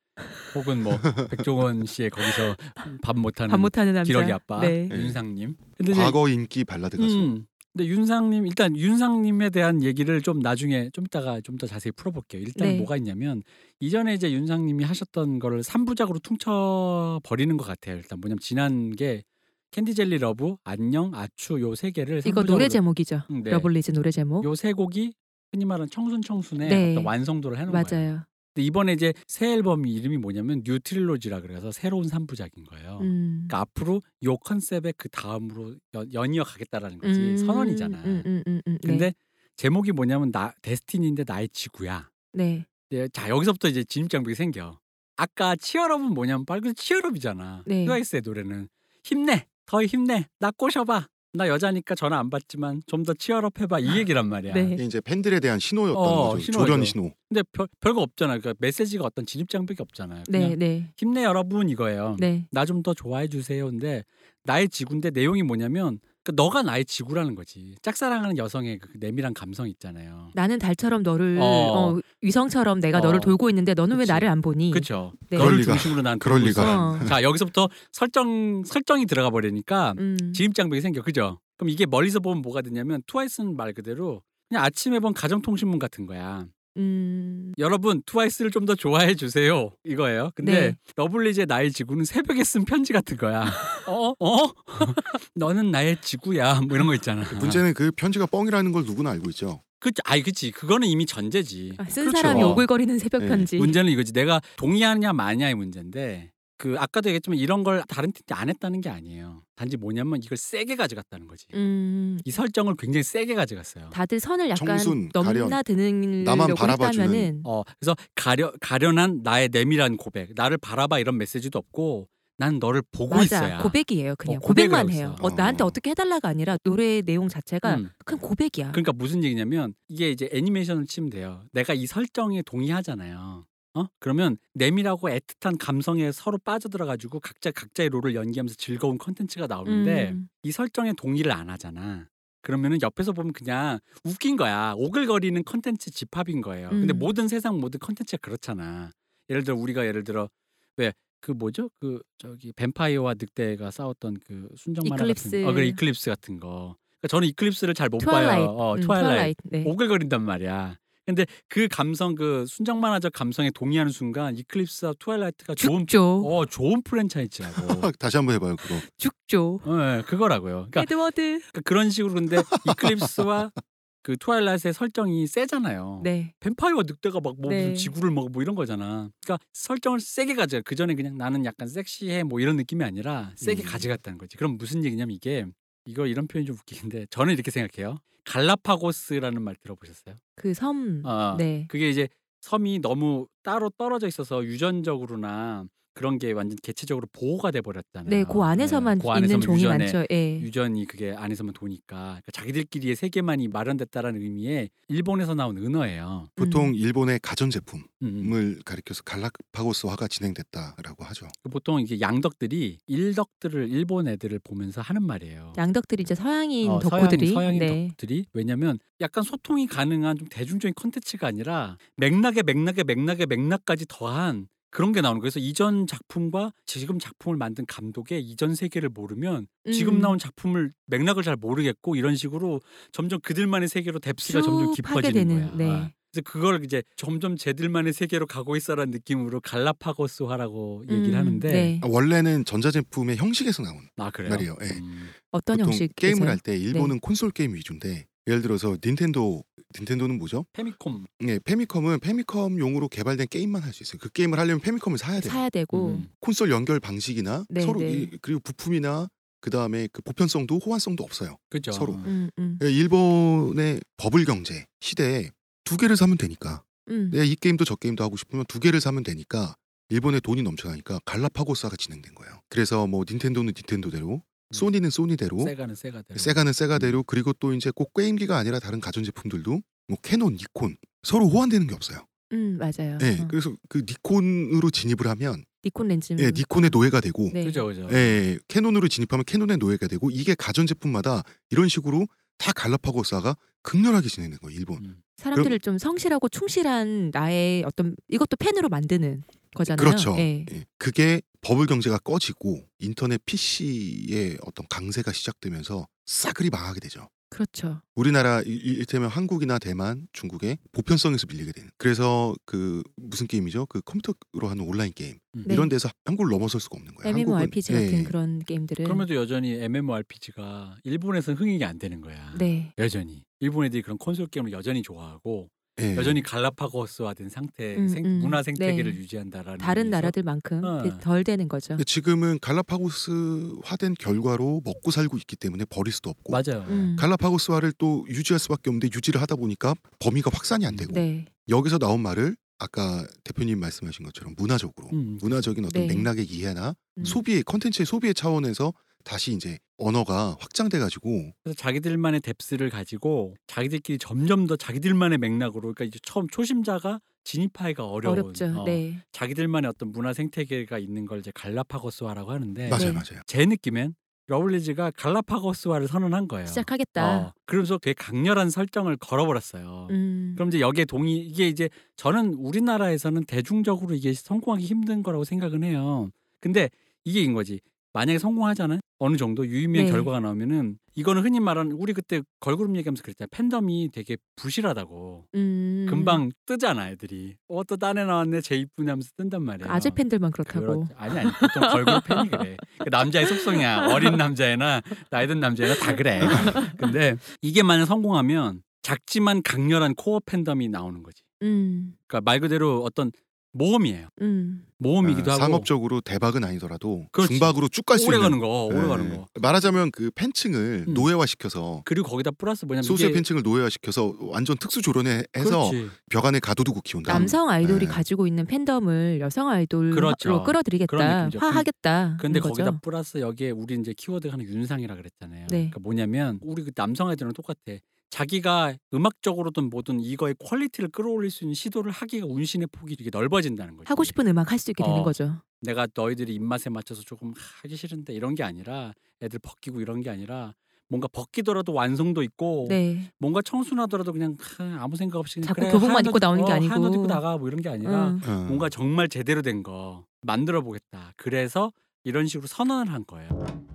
혹은 뭐 백종원 씨의 거기서 밥 못하는 밥 못하는 남자. 기러기 아빠 네. 네. 윤상님. 근데 이제 과거 인기 발라드 가수. 음, 근데 윤상님 일단 윤상님에 대한 얘기를 좀 나중에 좀 이따가 좀 더 자세히 풀어볼게요. 일단 네. 뭐가 있냐면 이전에 이제 윤상님이 하셨던 거를 3부작으로 퉁쳐 버리는 것 같아요. 일단 뭐냐면 지난 게 Candy Jelly Love, 안녕, 아추 요 세 개를 이거 노래 제목이죠. 음, 네. 러블리즈 노래 제목. 요 세 곡이 흔히 말하는 청순 청순의 네. 어떤 완성도를 해놓은 거예요. 맞아요. 근데 이번에 이제 새 앨범 이름이 뭐냐면 New Trilogy라 그래서 새로운 3부작인 거예요. 음. 그러니까 앞으로 요 컨셉의 그 다음으로 연, 연이어 가겠다라는 거지 음, 선언이잖아. 음, 음, 음, 음, 네. 근데 제목이 뭐냐면 나 데스티니인데 나의 지구야. 네. 네, 자 여기서부터 이제 진입장벽이 생겨. 아까 치얼업은 뭐냐면 빨간 치얼업이잖아. 네. 트와이스의 노래는 힘내, 더 힘내, 나 꼬셔봐. 나 여자니까 전화 안 받지만 좀 더 치얼업 해봐 이 얘기란 말이야. 네. 이게 이제 팬들에 대한 신호였던 어, 거죠. 신호죠. 조련 신호. 근데 별, 별거 없잖아. 그러니까 메시지가 어떤 진입장벽이 없잖아요. 네, 그냥 네. 힘내 여러분 이거예요. 네. 나 좀 더 좋아해 주세요. 근데 나의 지구인데 내용이 뭐냐면 그 너가 나의 지구라는 거지. 짝사랑하는 여성의 그 내밀한 감성 있잖아요. 나는 달처럼 너를 어. 어, 위성처럼 내가 어. 너를 돌고 있는데 너는 왜 그치. 나를 안 보니? 그렇죠. 네. 너를 그럴 리가. 중심으로 난 그럴 돌고 리가. 있어. 어. 자 여기서부터 설정 설정이 들어가 버리니까 음. 진입장벽이 생겨. 그죠? 그럼 이게 멀리서 보면 뭐가 되냐면 트와이스는 말 그대로 그냥 아침에 본 가정통신문 같은 거야. 음. 여러분 트와이스를 좀 더 좋아해 주세요 이거예요. 근데 네. 러블리즈의 나의 지구는 새벽에 쓴 편지 같은 거야. 어? 어? 너는 나의 지구야. 뭐 이런 거 있잖아. 문제는 그 편지가 뻥이라는 걸 누구나 알고 있죠. 그치, 아이 그치. 그거는 이미 전제지. 아, 쓴 그렇죠. 사람이 오글거리는 새벽 네. 편지. 문제는 이거지. 내가 동의하느냐 마냐의 문제인데 그 아까도 얘기했지만 이런 걸 다른 팀이 안 했다는 게 아니에요. 단지 뭐냐면 이걸 세게 가져갔다는 거지. 음. 이 설정을 굉장히 세게 가져갔어요. 다들 선을 약간 가련. 넘나드는 나만 바라봐주는. 어, 그래서 가려 가련한 나의 내밀한 고백, 나를 바라봐 이런 메시지도 없고 난 너를 보고 맞아 있어야. 고백이에요 그냥 어, 고백만 해요 있어. 어, 나한테 어. 어떻게 해달라가 아니라 노래 내용 자체가 음. 그냥 고백이야 그러니까 무슨 얘기냐면 이게 이제 애니메이션을 치면 돼요. 내가 이 설정에 동의하잖아요. 어? 그러면 내밀하고 애틋한 감성에 서로 빠져들어가지고 각자 각자의 role을 연기하면서 즐거운 컨텐츠가 나오는데 음. 이 설정에 동의를 안 하잖아. 그러면은 옆에서 보면 그냥 웃긴 거야. 오글거리는 컨텐츠 집합인 거예요. 근데 음. 모든 세상 모든 컨텐츠가 그렇잖아. 예를 들어 우리가 예를 들어 왜 그 뭐죠? 그 저기 뱀파이어와 늑대가 싸웠던 그 순정 만화. 같은 어 그래 Eclipse 같은 거. 그러니까 저는 Eclipse를 잘 못 봐요. 어, 음, Twilight. Twilight 네. 오글거린단 말이야. 근데 그 감성 그 순정 만화적 감성에 동의하는 순간 Eclipse와 Twilight가 좋은 죽죠 어 좋은 프랜차이즈라고. 다시 한번 해봐요 그거. 죽죠 어, 네, 그거라고요. 그러니까 에드워드 그러니까 그런 식으로 근데 Eclipse와 그 Twilight의 설정이 세잖아요. 네 뱀파이어 늑대가 막뭐 네. 지구를 먹어 뭐 이런 거잖아. 그러니까 설정을 세게 가져. 그 전에 그냥 나는 약간 섹시해 뭐 이런 느낌이 아니라 세게 음. 가져갔다는 거지. 그럼 무슨 얘기냐면 이게 이거 이런 표현이 좀 웃기는데 저는 이렇게 생각해요. 갈라파고스라는 말 들어보셨어요? 그 섬. 어, 네. 그게 이제 섬이 너무 따로 떨어져 있어서 유전적으로나 그런 게 완전 개체적으로 보호가 돼 버렸잖아요. 네, 그 안에서만 그 있는 안에서만 종이 유전에 많죠. 예. 유전이 그게 안에서만 도니까 그러니까 자기들끼리의 세계만이 마련됐다라는 의미의 일본에서 나온 은어예요. 보통 음. 일본의 가전 제품을 음, 음. 가리켜서 갈라파고스화가 진행됐다라고 하죠. 그 보통 이게 양덕들이 일덕들을 일본 애들을 보면서 하는 말이에요. 양덕들이 이제 서양인 어, 덕후들이 서양인, 서양 인 네. 덕후들이 왜냐면 약간 소통이 가능한 좀 대중적인 컨텐츠가 아니라 맥락에 맥락에 맥락에 맥락까지 더한 그런 게 나오는 거예요. 그래서 이전 작품과 지금 작품을 만든 감독의 이전 세계를 모르면 지금 음. 나온 작품을 맥락을 잘 모르겠고 이런 식으로 점점 그들만의 세계로 depth가 점점 깊어지는 되는, 거야. 네. 그래서 그걸 이제 점점 쟤들만의 세계로 가고 있어라는 느낌으로 갈라파고스화라고 얘기를 음, 하는데 네. 아, 원래는 전자제품의 형식에서 나온 아 그래요. 말이에요. 예. 음. 어떤 보통 형식 게임을 할 때 일본은 콘솔 게임 위주인데 예를 들어서 닌텐도 닌텐도는 뭐죠? 페미콤 예, 페미컴은 페미컴용으로 개발된 게임만 할 수 있어요. 그 게임을 하려면 페미컴을 사야 돼요. 사야 되고 음. 콘솔 연결 방식이나 네, 서로 네. 이- 그리고 부품이나 그 다음에 그 보편성도 호환성도 없어요. 그죠. 서로. 음, 음, 예, 일본의 버블 경제 시대에 두 개를 사면 되니까 음. 내가 이 게임도 저 게임도 하고 싶으면 두 개를 사면 되니까 일본에 돈이 넘쳐나니까 갈라파고스화가 진행된 거예요. 그래서 뭐 닌텐도는 닌텐도대로 소니는 소니대로 세가는 세가대로. 세가는 세가대로 그리고 또 이제 꼭 게임기가 아니라 다른 가전 제품들도 뭐 캐논, 니콘 서로 호환되는 게 없어요. 음, 맞아요. 예, 어. 그래서 그 니콘으로 진입을 하면 니콘 렌즈. 예, 니콘의 노예가 되고 네. 그죠 그죠. 예, 캐논으로 진입하면 캐논의 노예가 되고 이게 가전 제품마다 이런 식으로 다 갈라파고스화가 극렬하게 진행된 거예요. 일본. 음. 사람들을 좀 성실하고 충실한 나의 어떤 이것도 펜으로 만드는 거잖아요. 그렇죠. 예. 예, 그게 버블 경제가 꺼지고 인터넷 PC의 어떤 강세가 시작되면서 싸그리 망하게 되죠. 그렇죠. 우리나라 이- 이- 이를테면 한국이나 대만, 중국의 보편성에서 밀리게 되는. 그래서 그 무슨 게임이죠? 그 컴퓨터로 하는 온라인 게임 네. 이런 데서 한국을 넘어설 수가 없는 거예요. MMORPG 한국은- 같은 예. 그런 게임들은 그럼에도 여전히 MMORPG가 일본에서는 흥행이 안 되는 거야. 네. 여전히 일본 애들이 그런 콘솔 게임을 여전히 좋아하고 예. 여전히 갈라파고스화된 상태 음, 생- 음. 문화 생태계를 네. 유지한다라는 다른 의미에서 나라들만큼 어. 그덜 되는 거죠. 지금은 갈라파고스화된 결과로 먹고 살고 있기 때문에 버릴 수도 없고 맞아요. 음. 갈라파고스화를 또 유지할 수밖에 없는데 유지를 하다 보니까 범위가 확산이 안 되고 네. 여기서 나온 말을 아까 대표님 말씀하신 것처럼 문화적으로 음. 문화적인 어떤 네. 맥락의 이해나 음. 소비의 컨텐츠의 소비의 차원에서 다시 이제 언어가 확장돼 가지고 그래서 자기들만의 뎁스를 가지고 자기들끼리 점점 더 자기들만의 맥락으로 그러니까 이제 처음 초심자가 진입하기가 어려운 어렵죠. 어, 네. 자기들만의 어떤 문화 생태계가 있는 걸 이제 갈라파고스화라고 하는데 맞아요, 네. 맞아요. 제 느낌엔 러블리즈가 갈라파고스화를 선언한 거예요. 시작하겠다. 어, 그러면서 되게 강렬한 설정을 걸어버렸어요. 음. 그럼 이제 여기에 동의 이게 이제 저는 우리나라에서는 대중적으로 이게 성공하기 힘든 거라고 생각은 해요. 근데 이게 인 거지. 만약에 성공하잖아요. 어느 정도 유의미한 네. 결과가 나오면은 이거는 흔히 말하는 우리 그때 걸그룹 얘기하면서 그랬잖아요. 팬덤이 되게 부실하다고. 음. 금방 뜨잖아 애들이. 어 또 딴애 나왔네. 제 이쁘네 하면서 뜬단 말이에요. 아재 팬들만 그렇다고. 그렇- 아니 아니 보통 걸그룹 팬이 그래. 그 남자의 속성이야. 어린 남자애나 나이 든 남자애나 다 그래. 근데 이게 만약 성공하면 작지만 강렬한 코어 팬덤이 나오는 거지. 음. 그러니까 말 그대로 어떤 모험이에요. 음. 모험이기도 아, 하고 상업적으로 대박은 아니더라도 그렇지. 중박으로 쭉 갈수 오래 있는 가는 거, 오래 예. 가는 거. 말하자면 그 팬층을 음. 노예화시켜서 그리고 거기다 플러스 뭐냐면 소수의 이게 팬층을 노예화시켜서 완전 특수 조련에 해서 그렇지. 벽 안에 가두두고 키운다. 남성 아이돌이 네. 가지고 있는 팬덤을 여성 아이돌로 그렇죠. 끌어들이겠다, 느낌이죠. 화하겠다. 근데 그런 거기다 거죠. 플러스 여기에 우리 이제 키워드가 하나 윤상이라 그랬잖아요. 네. 그러니까 뭐냐면 우리 그 남성 아이들은 똑같아. 자기가 음악적으로든 뭐든 이거의 quality를 끌어올릴 수 있는 시도를 하기가 운신의 폭이 이렇게 넓어진다는 거죠. 하고 싶은 음악 할 수 있게 되는 어. 거죠. 내가 너희들이 입맛에 맞춰서 조금 하기 싫은데 이런 게 아니라 애들 벗기고 이런 게 아니라 뭔가 벗기더라도 완성도 있고 네. 뭔가 청순하더라도 그냥 하, 아무 생각 없이 그냥 자꾸 그래, 교복만 입고 옷- 나오는 게 어, 아니고. 하얀 옷 입고 나가 뭐 이런 게 아니라 음. 어. 뭔가 정말 제대로 된 거 만들어 보겠다. 그래서 이런 식으로 선언을 한 거예요.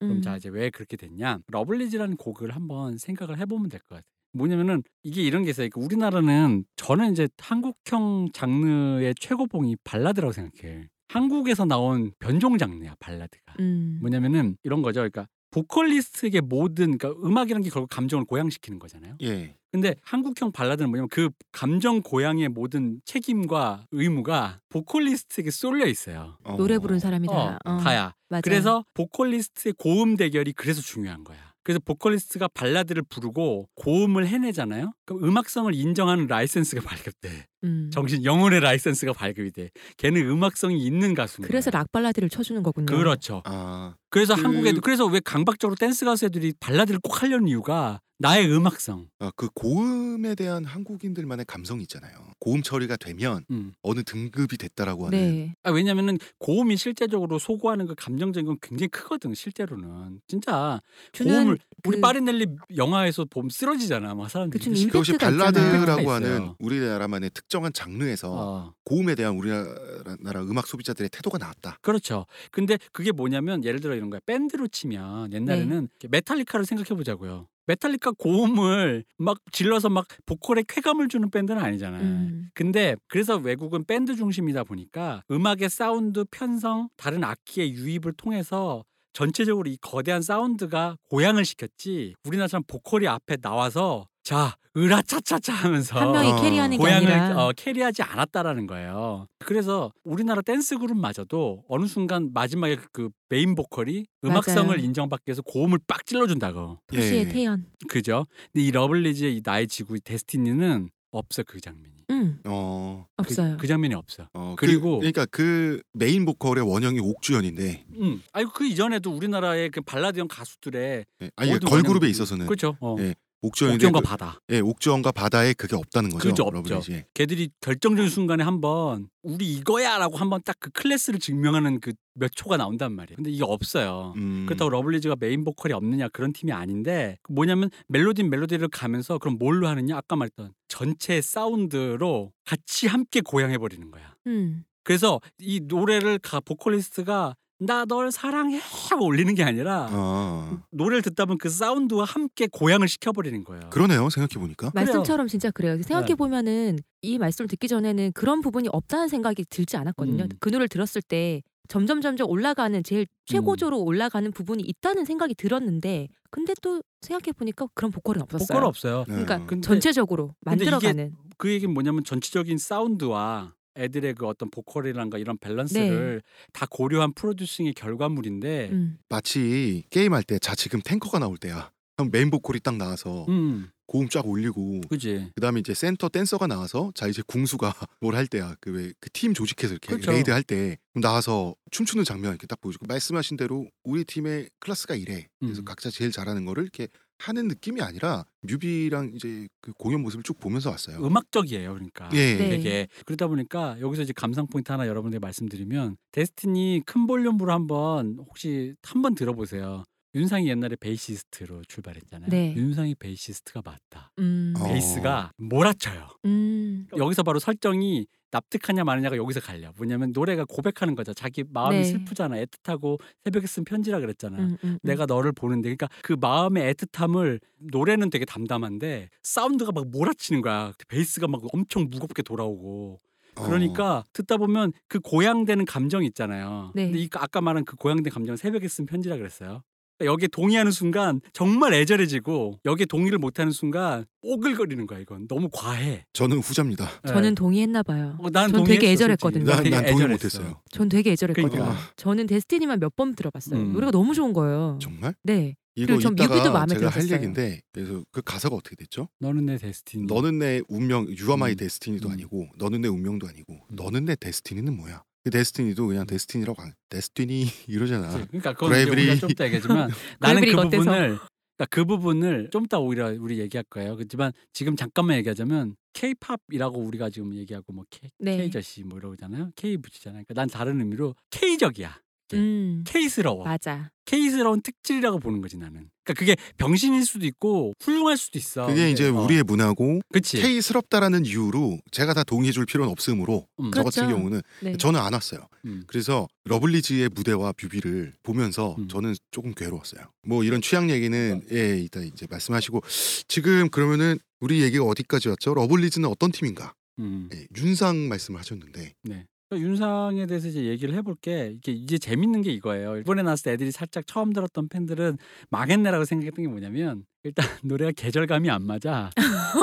그럼 음. 자 이제 왜 그렇게 됐냐? 러블리즈라는 곡을 한번 생각을 해보면 될 것 같아요. 뭐냐면은 이게 이런 게 있어요. 그러니까 우리나라는 저는 이제 한국형 장르의 최고봉이 발라드라고 생각해. 한국에서 나온 변종 장르야 발라드가. 음. 뭐냐면은 이런 거죠. 그러니까 보컬리스트에게 모든 그러니까 음악이라는 게 결국 감정을 고양시키는 거잖아요. 예. 근데 한국형 발라드는 뭐냐면 그 감정 고양의 모든 책임과 의무가 보컬리스트에게 쏠려 있어요. 어. 노래 부른 사람이 어, 다. 어, 다야. 맞아요. 그래서 보컬리스트의 고음 대결이 그래서 중요한 거야. 그래서 보컬리스트가 발라드를 부르고 고음을 해내잖아요. 그럼 음악성을 인정하는 라이센스가 발급돼. 음. 정신 영혼의 라이센스가 발급이 돼. 걔는 음악성이 있는 가수인 그래서. 락 발라드를 쳐주는 거군요. 그렇죠. 아, 그래서 그- 한국에도 그래서 왜 강박적으로 댄스 가수 애들이 발라드를 꼭 하려는 이유가 나의 음악성. 아, 그 고음에 대한 한국인들만의 감성이 있잖아요. 고음 처리가 되면 음. 어느 등급이 됐다라고 하는. 네. 아, 왜냐면은 고음이 실제적으로 소구하는 그 감정적인 건 굉장히 크거든 실제로는 진짜 고음을 우리 그- 파리넬리 영화에서 보면 쓰러지잖아 막 사람들이 그것이. 발라드라고 하는. 우리나라만의 특정한 장르에서 어, 고음에 대한 우리나라 음악 소비자들의 태도가 나왔다. 그렇죠. 근데 그게 뭐냐면 예를 들어 이런 거야. 밴드로 치면 옛날에는 이렇게 메탈리카를 생각해 보자고요. 메탈리카 고음을 막 질러서 막 보컬에 쾌감을 주는 밴드는 아니잖아요. 음. 근데 그래서 외국은 밴드 중심이다 보니까 음악의 사운드 편성, 다른 악기의 유입을 통해서 전체적으로 이 거대한 사운드가 고양을 시켰지. 우리나라처럼 보컬이 앞에 나와서 자 으라차차차 하면서 한 명이 어, carry하는 게 고양을 아니라 어, carry하지 않았다라는 거예요. 그래서 우리나라 댄스 그룹마저도 어느 순간 마지막에 그 메인 보컬이 음악성을 맞아요. 인정받기 위해서 고음을 빡 찔러준다고. 소시의 예. 태연. 그죠? 근데 이 러블리즈의 이 나의 지구 이 Destiny는 없어 그 장면이. 음. 어, 없어요. 그, 그 장면이 없어. 어 그리고- 그, 그러니까 그 메인 보컬의 원형이 옥주현인데, 음. 아니 그 이전에도 우리나라의 그 발라드형 가수들의 예, 아니 걸그룹에 원형- 있어서는 그렇죠. 어. 예, 옥정과 그- 바다. 예, 옥주현과 바다에 그게 없다는 거죠. 그죠, 없죠. 걔들이 결정적인 순간에 한번 우리 이거야라고 한번 딱 그 클래스를 증명하는 그 몇 초가 나온단 말이에요. 근데 이게 없어요. 음, 그렇다고 러블리즈가 메인 보컬이 없느냐 그런 팀이 아닌데 뭐냐면 멜로디 멜로디를 가면서 그럼 뭘로 하느냐 아까 말했던 전체 사운드로 같이 함께 고양해 버리는 거야. 음. 그래서 이 노래를 가 보컬리스트가 나 널 사랑해 하고 올리는 게 아니라 아, 노래를 듣다 보면 그 사운드와 함께 고양을 시켜버리는 거예요. 그러네요. 생각해 보니까. 말씀처럼 진짜 그래요. 네. 생각해 보면은 이 말씀을 듣기 전에는 그런 부분이 없다는 생각이 들지 않았거든요. 음. 그 노래를 들었을 때 점점 점점 올라가는 제일 최고조로 올라가는 부분이 있다는 생각이 들었는데 근데 또 생각해 보니까 그런 보컬은 없었어요. 보컬 없어요. 그러니까 네. 전체적으로 만들어가는 그 얘기는 뭐냐면 전체적인 사운드와 애들의 그 어떤 보컬이라든가 이런 밸런스를 다 고려한 프로듀싱의 결과물인데 음. 마치 게임할 때 자 지금 탱커가 나올 때야. 그럼 메인 보컬이 딱 나와서 음, 고음 쫙 올리고 그지. 그다음에 이제 센터 댄서가 나와서 자 이제 궁수가 뭘 할 때야 그 왜 그 팀 조직해서 이렇게 그렇죠. raid 할 때 나와서 춤추는 장면 이렇게 딱 보여주고 말씀하신 대로 우리 팀의 클래스가 이래 그래서 음. 각자 제일 잘하는 거를 이렇게 하는 느낌이 아니라 뮤비랑 이제 그 공연 모습을 쭉 보면서 왔어요. 음악적이에요, 그러니까. 예. 네. 되게 그러다 보니까 여기서 이제 감상 포인트 하나 여러분들 말씀드리면 Destiny 큰 볼륨으로 한번 혹시 한번 들어보세요. 윤상이 옛날에 베이시스트로 출발했잖아요. 네. 윤상이 베이시스트가 맞다. 음. 어. 베이스가 몰아쳐요. 음. 여기서 바로 설정이 납득하냐 마느냐가 여기서 갈려. 뭐냐면 노래가 고백하는 거죠. 자기 마음이 네. 슬프잖아. 애틋하고 새벽에 쓴 편지라 그랬잖아. 음, 음, 음. 내가 너를 보는데 그러니까 그 마음의 애틋함을 노래는 되게 담담한데 사운드가 막 몰아치는 거야. 베이스가 막 엄청 무겁게 돌아오고 어. 그러니까 듣다 보면 그 고양되는 감정 있잖아요. 네. 근데 이 아까 말한 그 고양된 감정은 새벽에 쓴 편지라 그랬어요. 여기에 동의하는 순간 정말 애절해지고 여기에 동의를 못하는 순간 오글거리는 거야 이건 너무 과해. 저는 후자입니다. 저는 동의했나 봐요. 어, 난 전 되게 동의했어, 애절했거든요. 솔직히. 난, 되게 난 동의 애절했어. 못했어요. 전 되게 애절했거든요. 그러니까. 저는 Destiny만 몇 번 들어봤어요. 음. 노래가 너무 좋은 거예요. 정말? 네. 이거 그리고 전 이따가 뮤비도 마음에 제가 할 들었어요. 얘기인데 그래서 그 가사가 어떻게 됐죠? 너는 내 Destiny. 너는 내 운명 You are my 음. Destiny도 음. 아니고 너는 내 운명도 아니고 음. 너는 내 Destiny는 뭐야? 그 Destiny도 그냥 Destiny라고 안 Destiny 이러잖아. 그러니까 그건 브레이브리. 우리가 좀 이따 얘기하지만 나는 그 어때서? 부분을 그러니까 그 부분을 좀 이따 오히려 우리 얘기할 거예요. 그렇지만 지금 잠깐만 얘기하자면 K-팝이라고 우리가 지금 얘기하고 뭐 K, 네. K저씨 뭐 이러잖아요. K 붙이잖아요. 그러니까 난 다른 의미로 K적이야. 음. K스러워. 맞아. K스러운 특질이라고 보는 거지 나는. 그러니까 그게 병신일 수도 있고 훌륭할 수도 있어. 그게 근데, 이제 어, 우리의 문화고 그치. K스럽다라는 이유로 제가 다 동의해줄 필요는 없으므로 음. 저 같은 그렇죠. 경우는 네. 저는 안 왔어요. 음. 그래서 러블리즈의 무대와 뮤비를 보면서 음. 저는 조금 괴로웠어요. 뭐 이런 취향 얘기는 예 이따 이제 말씀하시고 지금 그러면은 우리 얘기가 어디까지 왔죠? 러블리즈는 어떤 팀인가? 음. 예, 윤상 말씀을 하셨는데 네. 그러니까 윤상에 대해서 이제 얘기를 해볼게. 이게 이제 재밌는 게 이거예요. 이번에 나왔을 때 애들이 살짝 처음 들었던 팬들은 망했네라고 생각했던 게 뭐냐면 일단 노래가 계절감이 안 맞아.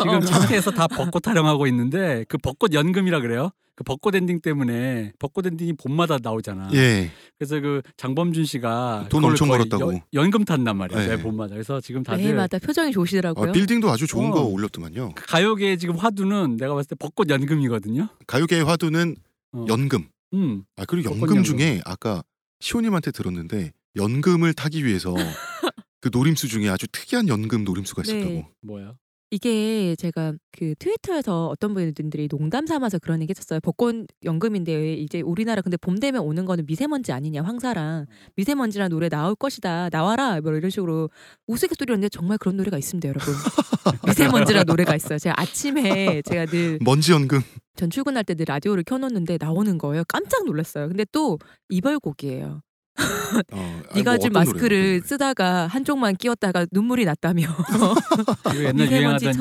지금 차트에서 다 벚꽃 타령하고 있는데 그 벚꽃 연금이라 그래요. 그 벚꽃 엔딩 때문에 벚꽃 엔딩이 봄마다 나오잖아. 예. 그래서 그 장범준 씨가 돈 엄청 벌었다고. 연- 연금 탔단 말이야. 네. 매 봄마다. 그래서 지금 다들 매해마다 표정이 좋으시더라고요. 어, 빌딩도 아주 좋은 어. 거 올렸더만요. 가요계 지금 화두는 내가 봤을 때 벚꽃 연금이거든요. 가요계의 화두는 어. 연금. 음. 아 그리고 연금. 중에 아까 시호님한테 들었는데 연금을 타기 위해서 그 노림수 중에 아주 특이한 연금 노림수가 네. 있었다고. 뭐야? 이게 제가 그 트위터에서 어떤 분들이 농담 삼아서 그런 얘기 했었어요. 벚꽃 연금인데 왜 이제 우리나라 근데 봄 되면 오는 거는 미세먼지 아니냐 황사랑 미세먼지란 노래 나올 것이다 나와라 뭐 이런 식으로 우스갯소리였는데 정말 그런 노래가 있습니다 여러분. 미세먼지란 노래가 있어요. 제가 아침에 제가 늘 먼지 연금. 전 출근할 때 늘 라디오를 켜놓는데 나오는 거예요. 깜짝 놀랐어요. 근데 또 이별곡이에요. 어, 아니, 네가 뭐 마스크를 노래예요? 쓰다가 한쪽만 끼웠다가 눈물이 났다며. 그 옛날 유행하던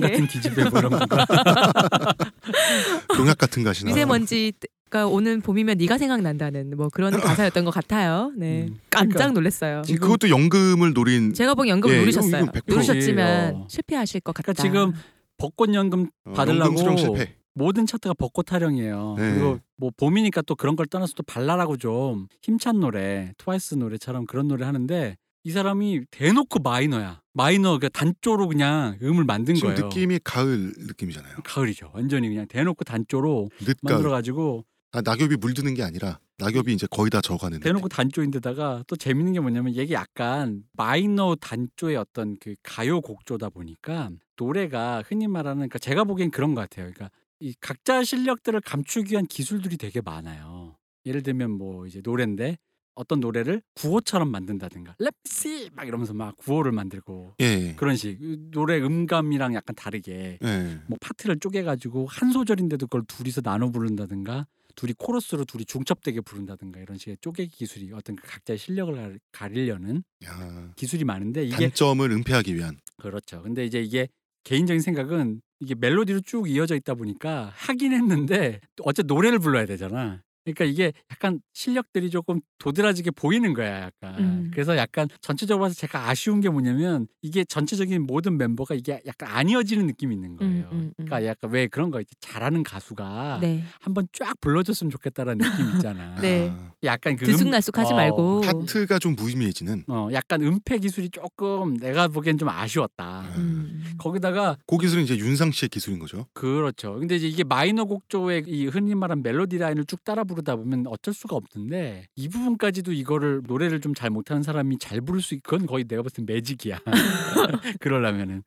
이렇게. 같은 기집애 뭐 이런 건가? 농약 같은 가시나. 미세먼지가 오는 봄이면 네가 생각난다는 뭐 그런 가사였던 것 같아요. 네, 음. 깜짝 그러니까 놀랐어요. 지금- 그것도 연금을 노린 제가 보기 연금 예, 노리셨어요. 이건 100%. 노리셨지만 어. 실패하실 것 같다. 그러니까 지금 벚꽃 연금 어, 받으려고 연금 수령 실패. 모든 차트가 벚꽃 타령이에요. 네. 그리고 뭐 봄이니까 또 그런 걸 떠나서 또 발랄하고 좀 힘찬 노래, 트와이스 노래처럼 그런 노래 하는데 이 사람이 대놓고 마이너야. 마이너 그 단조로 그냥 음을 만든 지금 거예요. 느낌이 가을 느낌이잖아요. 가을이죠. 완전히 그냥 대놓고 단조로 늦가을. 만들어 가지고 아, 낙엽이 물드는 게 아니라 낙엽이 이제 거의 다 져가는. 대놓고 단조인데다가 또 재밌는 게 뭐냐면 이게 약간 마이너 단조의 어떤 그 가요 곡조다 보니까 노래가 흔히 말하는 그러니까 제가 보기엔 그런 것 같아요. 그러니까 이 각자 실력들을 감추기 위한 기술들이 되게 많아요. 예를 들면 뭐 이제 노래인데 어떤 노래를 구호처럼 만든다든가 랩시 막 이러면서 막 구호를 만들고 예. 그런 식 노래 음감이랑 약간 다르게 예. 뭐 파트를 쪼개가지고 한 소절인데도 그걸 둘이서 나눠 부른다든가 둘이 코러스로 둘이 중첩되게 부른다든가 이런 식의 쪼개기 기술이 어떤 그 각자의 실력을 가- 가리려는 야, 기술이 많은데 이게 단점을 은폐하기 위한. 그렇죠. 근데 이제 이게 개인적인 생각은 이게 멜로디로 쭉 이어져 있다 보니까 하긴 했는데 어째 노래를 불러야 되잖아. 그러니까 이게 약간 실력들이 조금 도드라지게 보이는 거야, 약간. 음. 그래서 약간 전체적으로 봐서 제가 아쉬운 게 뭐냐면 이게 전체적인 모든 멤버가 이게 약간 안 이어지는 느낌이 있는 거예요. 음, 음, 음. 그러니까 약간 왜 그런 거 있지? 잘하는 가수가 네, 한번 쫙 불러줬으면 좋겠다라는 느낌 있잖아. 네. 아, 약간 그 들쑥날쑥하지 음- 말고. 파트가 좀 무의미해지는. 어, 어, 약간 음패 기술이 조금 내가 보기엔 좀 아쉬웠다. 음. 거기다가 그 기술은 이제 윤상 씨의 기술인 거죠. 그렇죠. 근데 이제 이게 마이너 곡조의 이 흔히 말하는 멜로디 라인을 쭉 따라 부르다 보면 어쩔 수가 없는데 이 부분까지도 이거를 노래를 좀 잘 못하는 사람이 잘 부를 수 있건 거의 내가 봤을 때 매직이야. 그러려면은.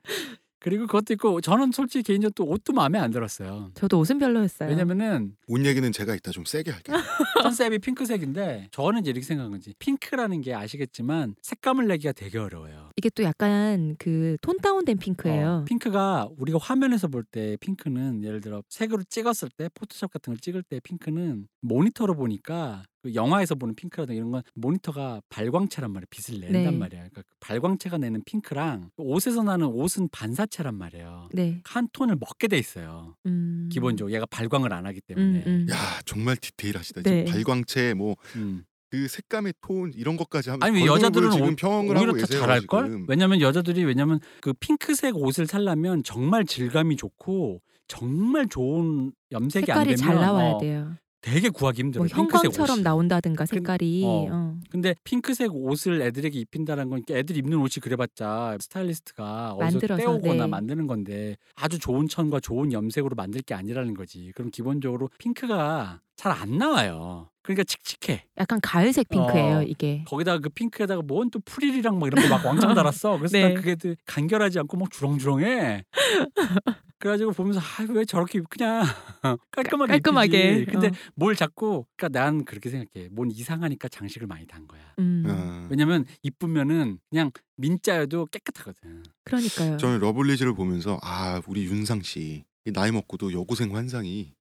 그리고 그것도 있고 저는 솔직히 개인적으로 또 옷도 마음에 안 들었어요. 저도 옷은 별로였어요. 왜냐면은 옷 얘기는 제가 이따 좀 세게 할게요. 컨셉이 핑크색인데 저는 이제 이렇게 생각한 거지. 핑크라는 게 아시겠지만 색감을 내기가 되게 어려워요. 이게 또 약간 그 톤 다운된 핑크예요. 어, 핑크가 우리가 화면에서 볼 때 핑크는 예를 들어 색으로 찍었을 때 포토샵 같은 걸 찍을 때 핑크는 모니터로 보니까 그 영화에서 보는 핑크라든가 이런 건 모니터가 발광체란 말이야 빛을 낸단 네. 말이야 그러니까 그 발광체가 내는 핑크랑 옷에서 나는 옷은 반사체란 말이에요 네. 한 톤을 먹게 돼 있어요 음. 기본적으로 얘가 발광을 안 하기 때문에 음, 음. 야 정말 디테일하시다. 네. 지금 발광체 뭐그 음. 색감의 톤 이런 것까지 하면 아니 여자들은 지금 오- 평을 오히려 하고 더. 잘할 걸? 왜냐면 여자들이 왜냐면 그 핑크색 옷을 살려면 정말 질감이 좋고 정말 좋은 염색이 안 색깔이 되면 잘 나와야 어, 돼요. 되게 구하기 힘들어요. 뭐 핑크색 형광처럼. 나온다든가 색깔이. 어. 어. 근데 핑크색 옷을 애들에게 입힌다는 건 애들 입는 옷이 그래봤자 스타일리스트가 어디서 만들어서, 떼오거나 네. 만드는 건데 아주 좋은 천과 좋은 염색으로 만들 게 아니라는 거지. 그럼 기본적으로 핑크가 잘 안 나와요. 그러니까 칙칙해. 약간 가을색 핑크예요 어. 이게. 거기다가 그 핑크에다가 뭔 또 프릴이랑 막 이런 거 막 왕창 달았어. 그래서 네. 난 그게 또 간결하지 않고 막 주렁주렁해. 그래가지고 보면서 아 왜 저렇게 그냥 깔끔하게 깔끔하게. 입히지. 근데 어. 뭘 자꾸 그러니까 난 그렇게 생각해. 뭔 이상하니까 장식을 많이 단 거야. 음. 아, 왜냐면 이쁘면은 그냥 민자여도 깨끗하거든. 그러니까요. 저는 러블리즈를 보면서 아 우리 윤상 씨이 나이 먹고도 여고생 환상이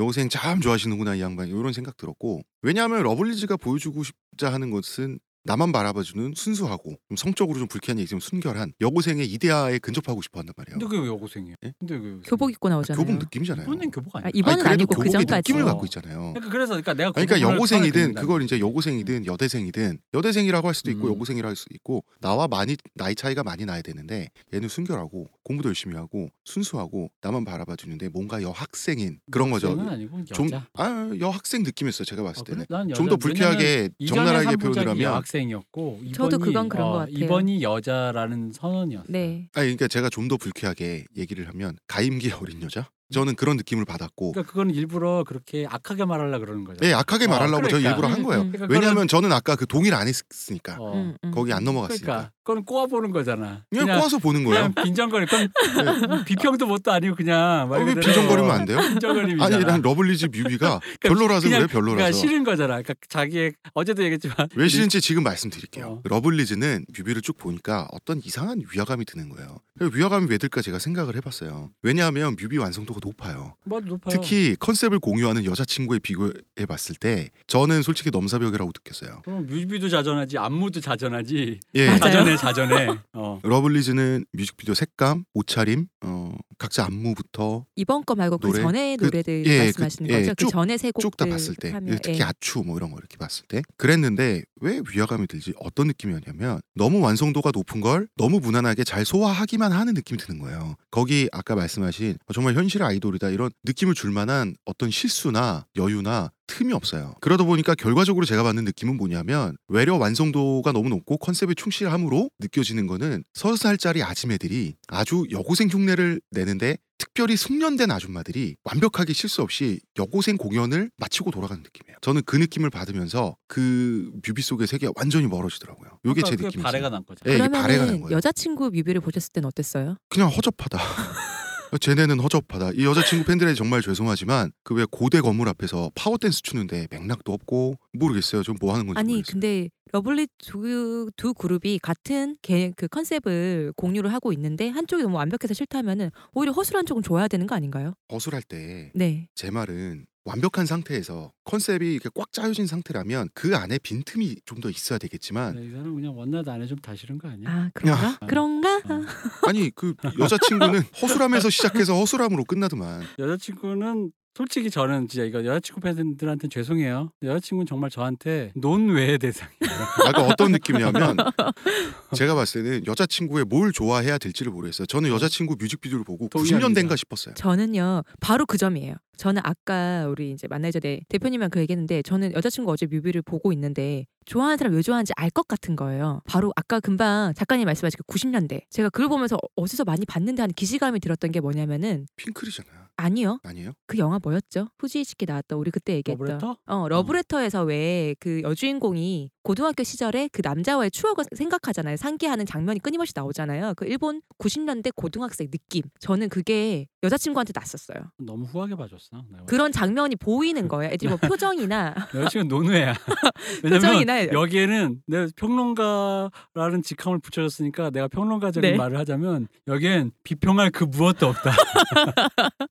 여고생 참 좋아하시는구나 이 양반 이런 생각 들었고. 왜냐하면 러블리즈가 보여주고 싶자 하는 것은 나만 바라봐주는 순수하고 좀 성적으로 좀 불쾌한 얘기지만 순결한 여고생의 이데아에 근접하고 싶어 한단 말이에요. 근데 그게 왜 여고생이에요? 예? 근데 그 교복 입고 나오잖아요. 교복 느낌이잖아요. 이번엔 교복 아니야? 아, 이번은 아니, 아니고 그 교복의 전까지. 느낌을 어. 갖고 있잖아요. 그러니까 그래서 그러니까 내가 아니, 그러니까 여고생이든 그걸 이제 여고생이든 여대생이든 여대생이라고 할 수도 있고 음. 여고생이라고 할 수도 있고 나와 많이 나이 차이가 많이 나야 되는데 얘는 순결하고 공부도 열심히 하고 순수하고 나만 바라봐 주는데 뭔가 여학생인 그런 거죠. 좀 아, 여학생 느낌이었어요. 제가 봤을 아, 때는. 그래? 난좀더 여자- 불쾌하게 이전에 표현을 3부작이 하면 여 학생이었고 저도 그건 그런 어, 것 같아요. 이번이 여자라는 선언이었어. 네. 아니 그러니까 제가 좀 더 불쾌하게 얘기를 하면 가임기 어린 여자? 저는 그런 느낌을 받았고 그러니까 그건 일부러 그렇게 악하게 말하려 그러는 거죠. 예, 악하게 어, 말하려고 저 그러니까. 일부러 한 음, 거예요. 음. 그러니까 왜냐하면 저는 아까 그 동의를 안 했으니까 어, 음, 음. 거기 안 넘어갔으니까 그러니까 그건 꼬아 보는 거잖아. 그냥, 꼬아서 보는 거예요. 그냥 빈정거리. 그건 비평도 뭣도 아니고 그냥 말 어, 왜 그대로 빈정거리면 안 돼요? 빈정거림이잖아. 아니 난 러블리즈 뮤비가 별로라서 그냥- 그래 별로라서 그러니까 싫은 거잖아. 그러니까 자기의 어제도 얘기했지만 왜 싫은지 지금 말씀드릴게요. 어. 러블리즈는 뮤비를 쭉 보니까 어떤 이상한 위화감이 드는 거예요. 위화감이 왜 들까 제가 생각을 해봤어요. 왜냐하면 뮤비 완성도가 높아요. 뭐 높아요. 특히 컨셉을 공유하는 여자친구에 비교해 봤을 때 저는 솔직히 넘사벽이라고 느꼈어요. 그럼 뮤비도 자전하지 안무도 자전하지 예. 자전해 자전해. 어. 러블리즈는 뮤직비디오 색감, 옷차림, 어, 각자 안무부터 이번 거 말고 그 노래? 전에 그- 노래들 예, 말씀하시는 그- 예, 거죠? 그 쭉- 전에 세쭉다 곡들 봤을 때 하면, 특히 예. 아추 뭐 이런 거 이렇게 봤을 때 그랬는데 왜 위화감이 들지 어떤 느낌이었냐면 너무 완성도가 높은 걸 너무 무난하게 잘 소화하기만 하는 느낌이 드는 거예요 거기 아까 말씀하신 어, 정말 현실 아이돌이다 이런 느낌을 줄 만한 어떤 실수나 여유나 틈이 없어요 그러다 보니까 결과적으로 제가 받는 느낌은 뭐냐면 외려 완성도가 너무 높고 컨셉에 충실함으로 느껴지는 거는 서른 살짜리 아줌매들이 아주 여고생 흉내를 내는데 특별히 숙련된 아줌마들이 완벽하게 실수 없이 여고생 공연을 마치고 돌아가는 느낌이에요. 저는 그 느낌을 받으면서 그 뮤비 속의 세계가 완전히 멀어지더라고요. 제 그러니까 그게 느낌이에요. 발해가 난 거죠. 예, 이게 발해가 난 그러면은 거예요. 여자친구 뮤비를 보셨을 땐 어땠어요? 그냥 허접하다. 쟤네는 허접하다. 이 여자친구 팬들에 정말 죄송하지만 그 왜 고대 건물 앞에서 파워 댄스 추는데 맥락도 없고 모르겠어요. 좀 뭐 하는 건지 아니 모르겠어요. 근데 러블리 두, 두 그룹이 같은 개, 그 컨셉을 공유를 하고 있는데 한쪽이 너무 완벽해서 싫다면은 오히려 허술한 쪽은 좋아야 되는 거 아닌가요? 허술할 때 네. 제 말은 완벽한 상태에서 컨셉이 이렇게 꽉 짜여진 상태라면 그 안에 빈틈이 좀 더 있어야 되겠지만 네, 이 사람 그냥 one night 안에 좀다 싫은 거 아니야? 아 그런가? 야. 그런가? 어. 아니 그 여자친구는 허술함에서 시작해서 허술함으로 끝나더만 여자친구는 솔직히 저는 진짜 이거 여자친구 팬들한테 죄송해요. 여자친구는 정말 저한테 논외의 대상이에요. 아까 어떤 느낌이냐면 제가 봤을 때는 여자친구의 뭘 좋아해야 될지를 모르겠어요. 저는 여자친구 뮤직비디오를 보고 동의합니다. 90년 된가 싶었어요. 저는요 바로 그 점이에요. 저는 아까 우리 이제 만나기 전에 대표님이랑 그 얘기했는데 저는 여자친구 어제 뮤비를 보고 있는데 좋아하는 사람 왜 좋아하는지 알 것 같은 거예요. 바로 아까 금방 작가님 말씀하신 그 90년대 제가 그걸 보면서 어디서 많이 봤는데 하는 기시감이 들었던 게 뭐냐면은 핑클이잖아요. 아니요 아니에요? 그 영화 뭐였죠? 후지이시키 나왔던 우리 그때 얘기했던 러브레터? 어 러브레터에서 왜그 여주인공이 고등학교 시절에 그 남자와의 추억을 생각하잖아요. 상기하는 장면이 끊임없이 나오잖아요. 그 일본 90년대 고등학생 느낌. 저는 그게 여자친구한테 났었어요. 너무 후하게 봐줬어. 그런 장면이 보이는 거예요. 애들이 뭐 표정이나 여자친구 논외야. 표정이나 여기에는 내가 평론가라는 직함을 붙여줬으니까 내가 평론가적인 네. 말을 하자면 여기엔 비평할 그 무엇도 없다.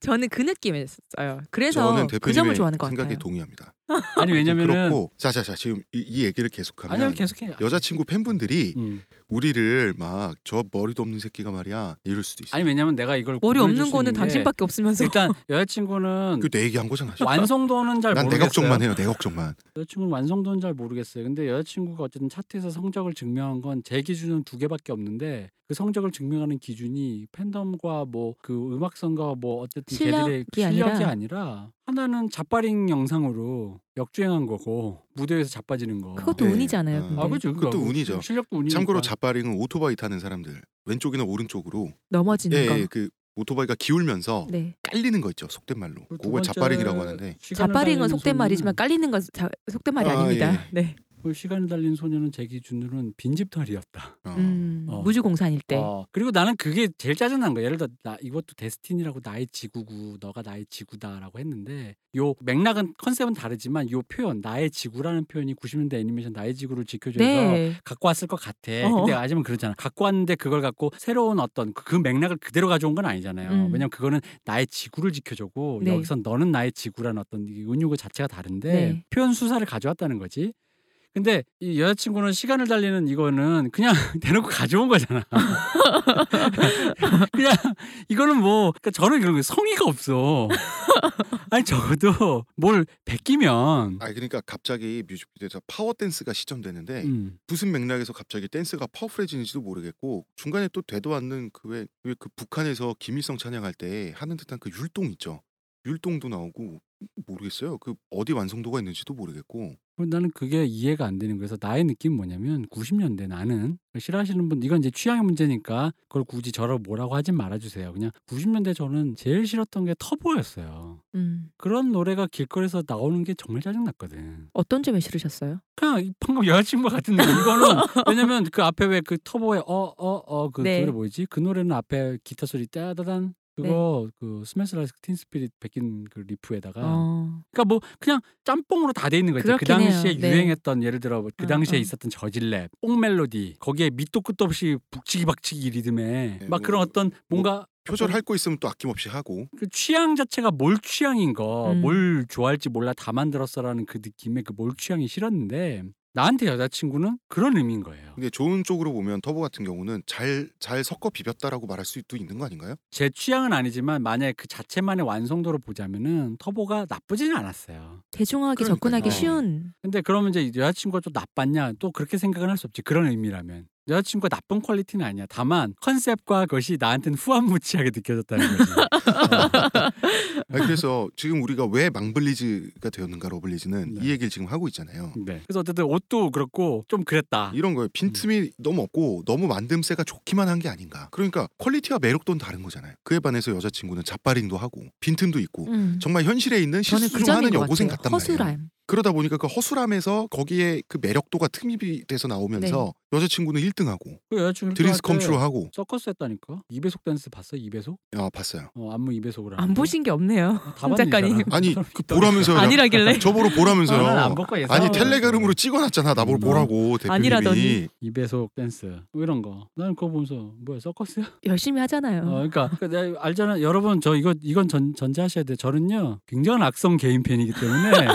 저는 그 느낌이었어요. 그래서 저는 그 점을 대표님의 좋아하는 것 생각에 같아요. 동의합니다. 아니 왜냐면은 그렇고 자자자 지금 이, 이 얘기를 계속하면 아니요 계속해. 여자친구 팬분들이 음. 우리를 막 저 머리도 없는 새끼가 말이야 이럴 수도 있어요. 아니 왜냐면 내가 이걸 머리 없는 수 거는 당신밖에 없으면서 일단 여자친구는 그 내 얘기한 거잖아. 지금. 완성도는 잘난내 모르겠어요. 걱정만 해요. 내 걱정만. 여자친구는 완성도는 잘 모르겠어요. 근데 여자친구가 어쨌든 차트에서 성적을 증명한 건 제 기준은 두 개밖에 없는데 그 성적을 증명하는 기준이 팬덤과 뭐 그 음악성과 뭐 어쨌든 실력이 실력이 아니라 아니라 하나는 자빠링 영상으로 역주행한 거고 무대에서 자빠지는 거. 그것도 네. 운이잖아요. 아. 근데. 아 그렇죠. 그것도 그거 운이죠. 실력도 운이니까. 참고로 자빠링은 오토바이 타는 사람들 왼쪽이나 오른쪽으로 넘어지는 예, 거. 예, 그 오토바이가 기울면서 네. 깔리는 거 있죠. 속된 말로. 그걸 자빠링이라고 하는데 자빠링은 속된 말이지만 깔리는 건 자, 속된 말이 아, 아닙니다. 예. 네. 그 시간을 달린 소녀는 제 기준으로는 빈집털이었다. 어. 음, 어. 무주공산일 때. 어, 그리고 나는 그게 제일 짜증난 거야. 예를 들어 나 이것도 데스티니라고 나의 지구고 너가 나의 지구다라고 했는데 요 맥락은 컨셉은 다르지만 요 표현 나의 지구라는 표현이 90년대 애니메이션 나의 지구를 지켜줘서 네. 갖고 왔을 것 같아. 어. 근데 아직은 그러잖아. 갖고 왔는데 그걸 갖고 새로운 어떤 그, 그 맥락을 그대로 가져온 건 아니잖아요. 음. 왜냐면 그거는 나의 지구를 지켜주고 네. 여기선 너는 나의 지구라는 어떤 이 은유구 자체가 다른데 네. 표현 수사를 가져왔다는 거지. 근데 이 여자친구는 시간을 달리는 이거는 그냥 대놓고 가져온 거잖아. 그냥 이거는 뭐 그러니까 저는 이런 거 성의가 없어. 아니 적어도 뭘 베끼면 아 그러니까 갑자기 뮤직비디오에서 파워 댄스가 시전되는데 음, 무슨 맥락에서 갑자기 댄스가 powerful해지는지도 모르겠고 중간에 또 되도 않는 그왜 그 북한에서 김일성 찬양할 때 하는 듯한 그 율동 있죠. 율동도 나오고 모르겠어요. 그 어디 완성도가 있는지도 모르겠고 나는 그게 이해가 안 되는 거여서 나의 느낌은 뭐냐면 90년대 나는 싫어하시는 분 이건 이제 취향의 문제니까 그걸 굳이 저를 뭐라고 하진 말아주세요. 그냥 90년대 저는 제일 싫었던 게 터보였어요. 음. 그런 노래가 길거리에서 나오는 게 정말 짜증났거든. 어떤 점에 싫으셨어요? 그냥 이 방금 여자친구가 같은 느낌. 이거는 왜냐면 그 앞에 왜 그 터보의 어 어 어그 네. 노래 뭐지? 그 노래는 앞에 기타 소리 따다단 그거 그 Smells Like Teen Spirit 베낀 그 리프에다가 어. 그러니까 뭐 그냥 짬뽕으로 다 돼 있는 거지. 그 그렇긴 해요. 당시에 네. 유행했던 예를 들어 그 어, 당시에 어. 있었던 저질랩, 뽕 멜로디 거기에 밑도 끝도 없이 북치기 박치기 리듬에 네, 막 뭐, 그런 어떤 뭔가 표절 할거 있으면 또 아낌없이 하고 그 취향 자체가 몰 취향인 거, 음. 뭘 좋아할지 몰라 다 만들었어라는 그 느낌의 그 몰 취향이 싫었는데 나한테 여자친구는 그런 의미인 거예요. 근데 좋은 쪽으로 보면 터보 같은 경우는 잘 잘 섞어 비볐다라고 말할 수도 있는 거 아닌가요? 제 취향은 아니지만 만약에 그 자체만의 완성도로 보자면은 터보가 나쁘지는 않았어요. 대중화하기 그러니까요. 접근하기 어. 쉬운. 근데 그러면 이제 여자친구가 좀 나빴냐? 또 그렇게 생각은 할 수 없지. 그런 의미라면. 여자친구가 나쁜 quality는 아니야. 다만 컨셉과 그것이 나한테는 후안무치하게 느껴졌다는 거지. 어. 아니, 그래서 지금 우리가 왜 망블리즈가 되었는가 러블리즈는 네. 이 얘기를 지금 하고 있잖아요. 네. 그래서 어쨌든 옷도 그렇고 좀 그랬다. 이런 거예요. 빈틈이 너무 없고 너무 만듦새가 좋기만 한 게 아닌가. 그러니까 quality와 매력도는 다른 거잖아요. 그에 반해서 여자친구는 자빠링도 하고 빈틈도 있고 음. 정말 현실에 있는 실수 그중 점인 하나는 것 여고생. 같단 말이에요. 그러다 보니까 그 허술함에서 거기에 그 매력도가 틈입이 돼서 나오면서 여자친구는 1등하고 그 여자친구 Dreams Come True하고 서커스 했다니까. 2배속 댄스 봤어? 2배속? 아 봤어요. 어, 안무 2배속으로 안 보신 게 없네요. 다홍 작가님. 아니 그 보라면서요. 아니라길래. 저보러 보라면서요. 어, 예상. 아니 텔레그램으로 찍어놨잖아. 나뭘 음. 보라고 대표님이. 아니라더니. 2배속 댄스 뭐 이런 거. 나는 그거 보면서 뭐야 서커스야? 열심히 하잖아요. 어, 그러니까 그 내가 알잖아. 여러분 저 이거 이건 전, 전제하셔야 돼. 저는요 굉장한 악성 개인 팬이기 때문에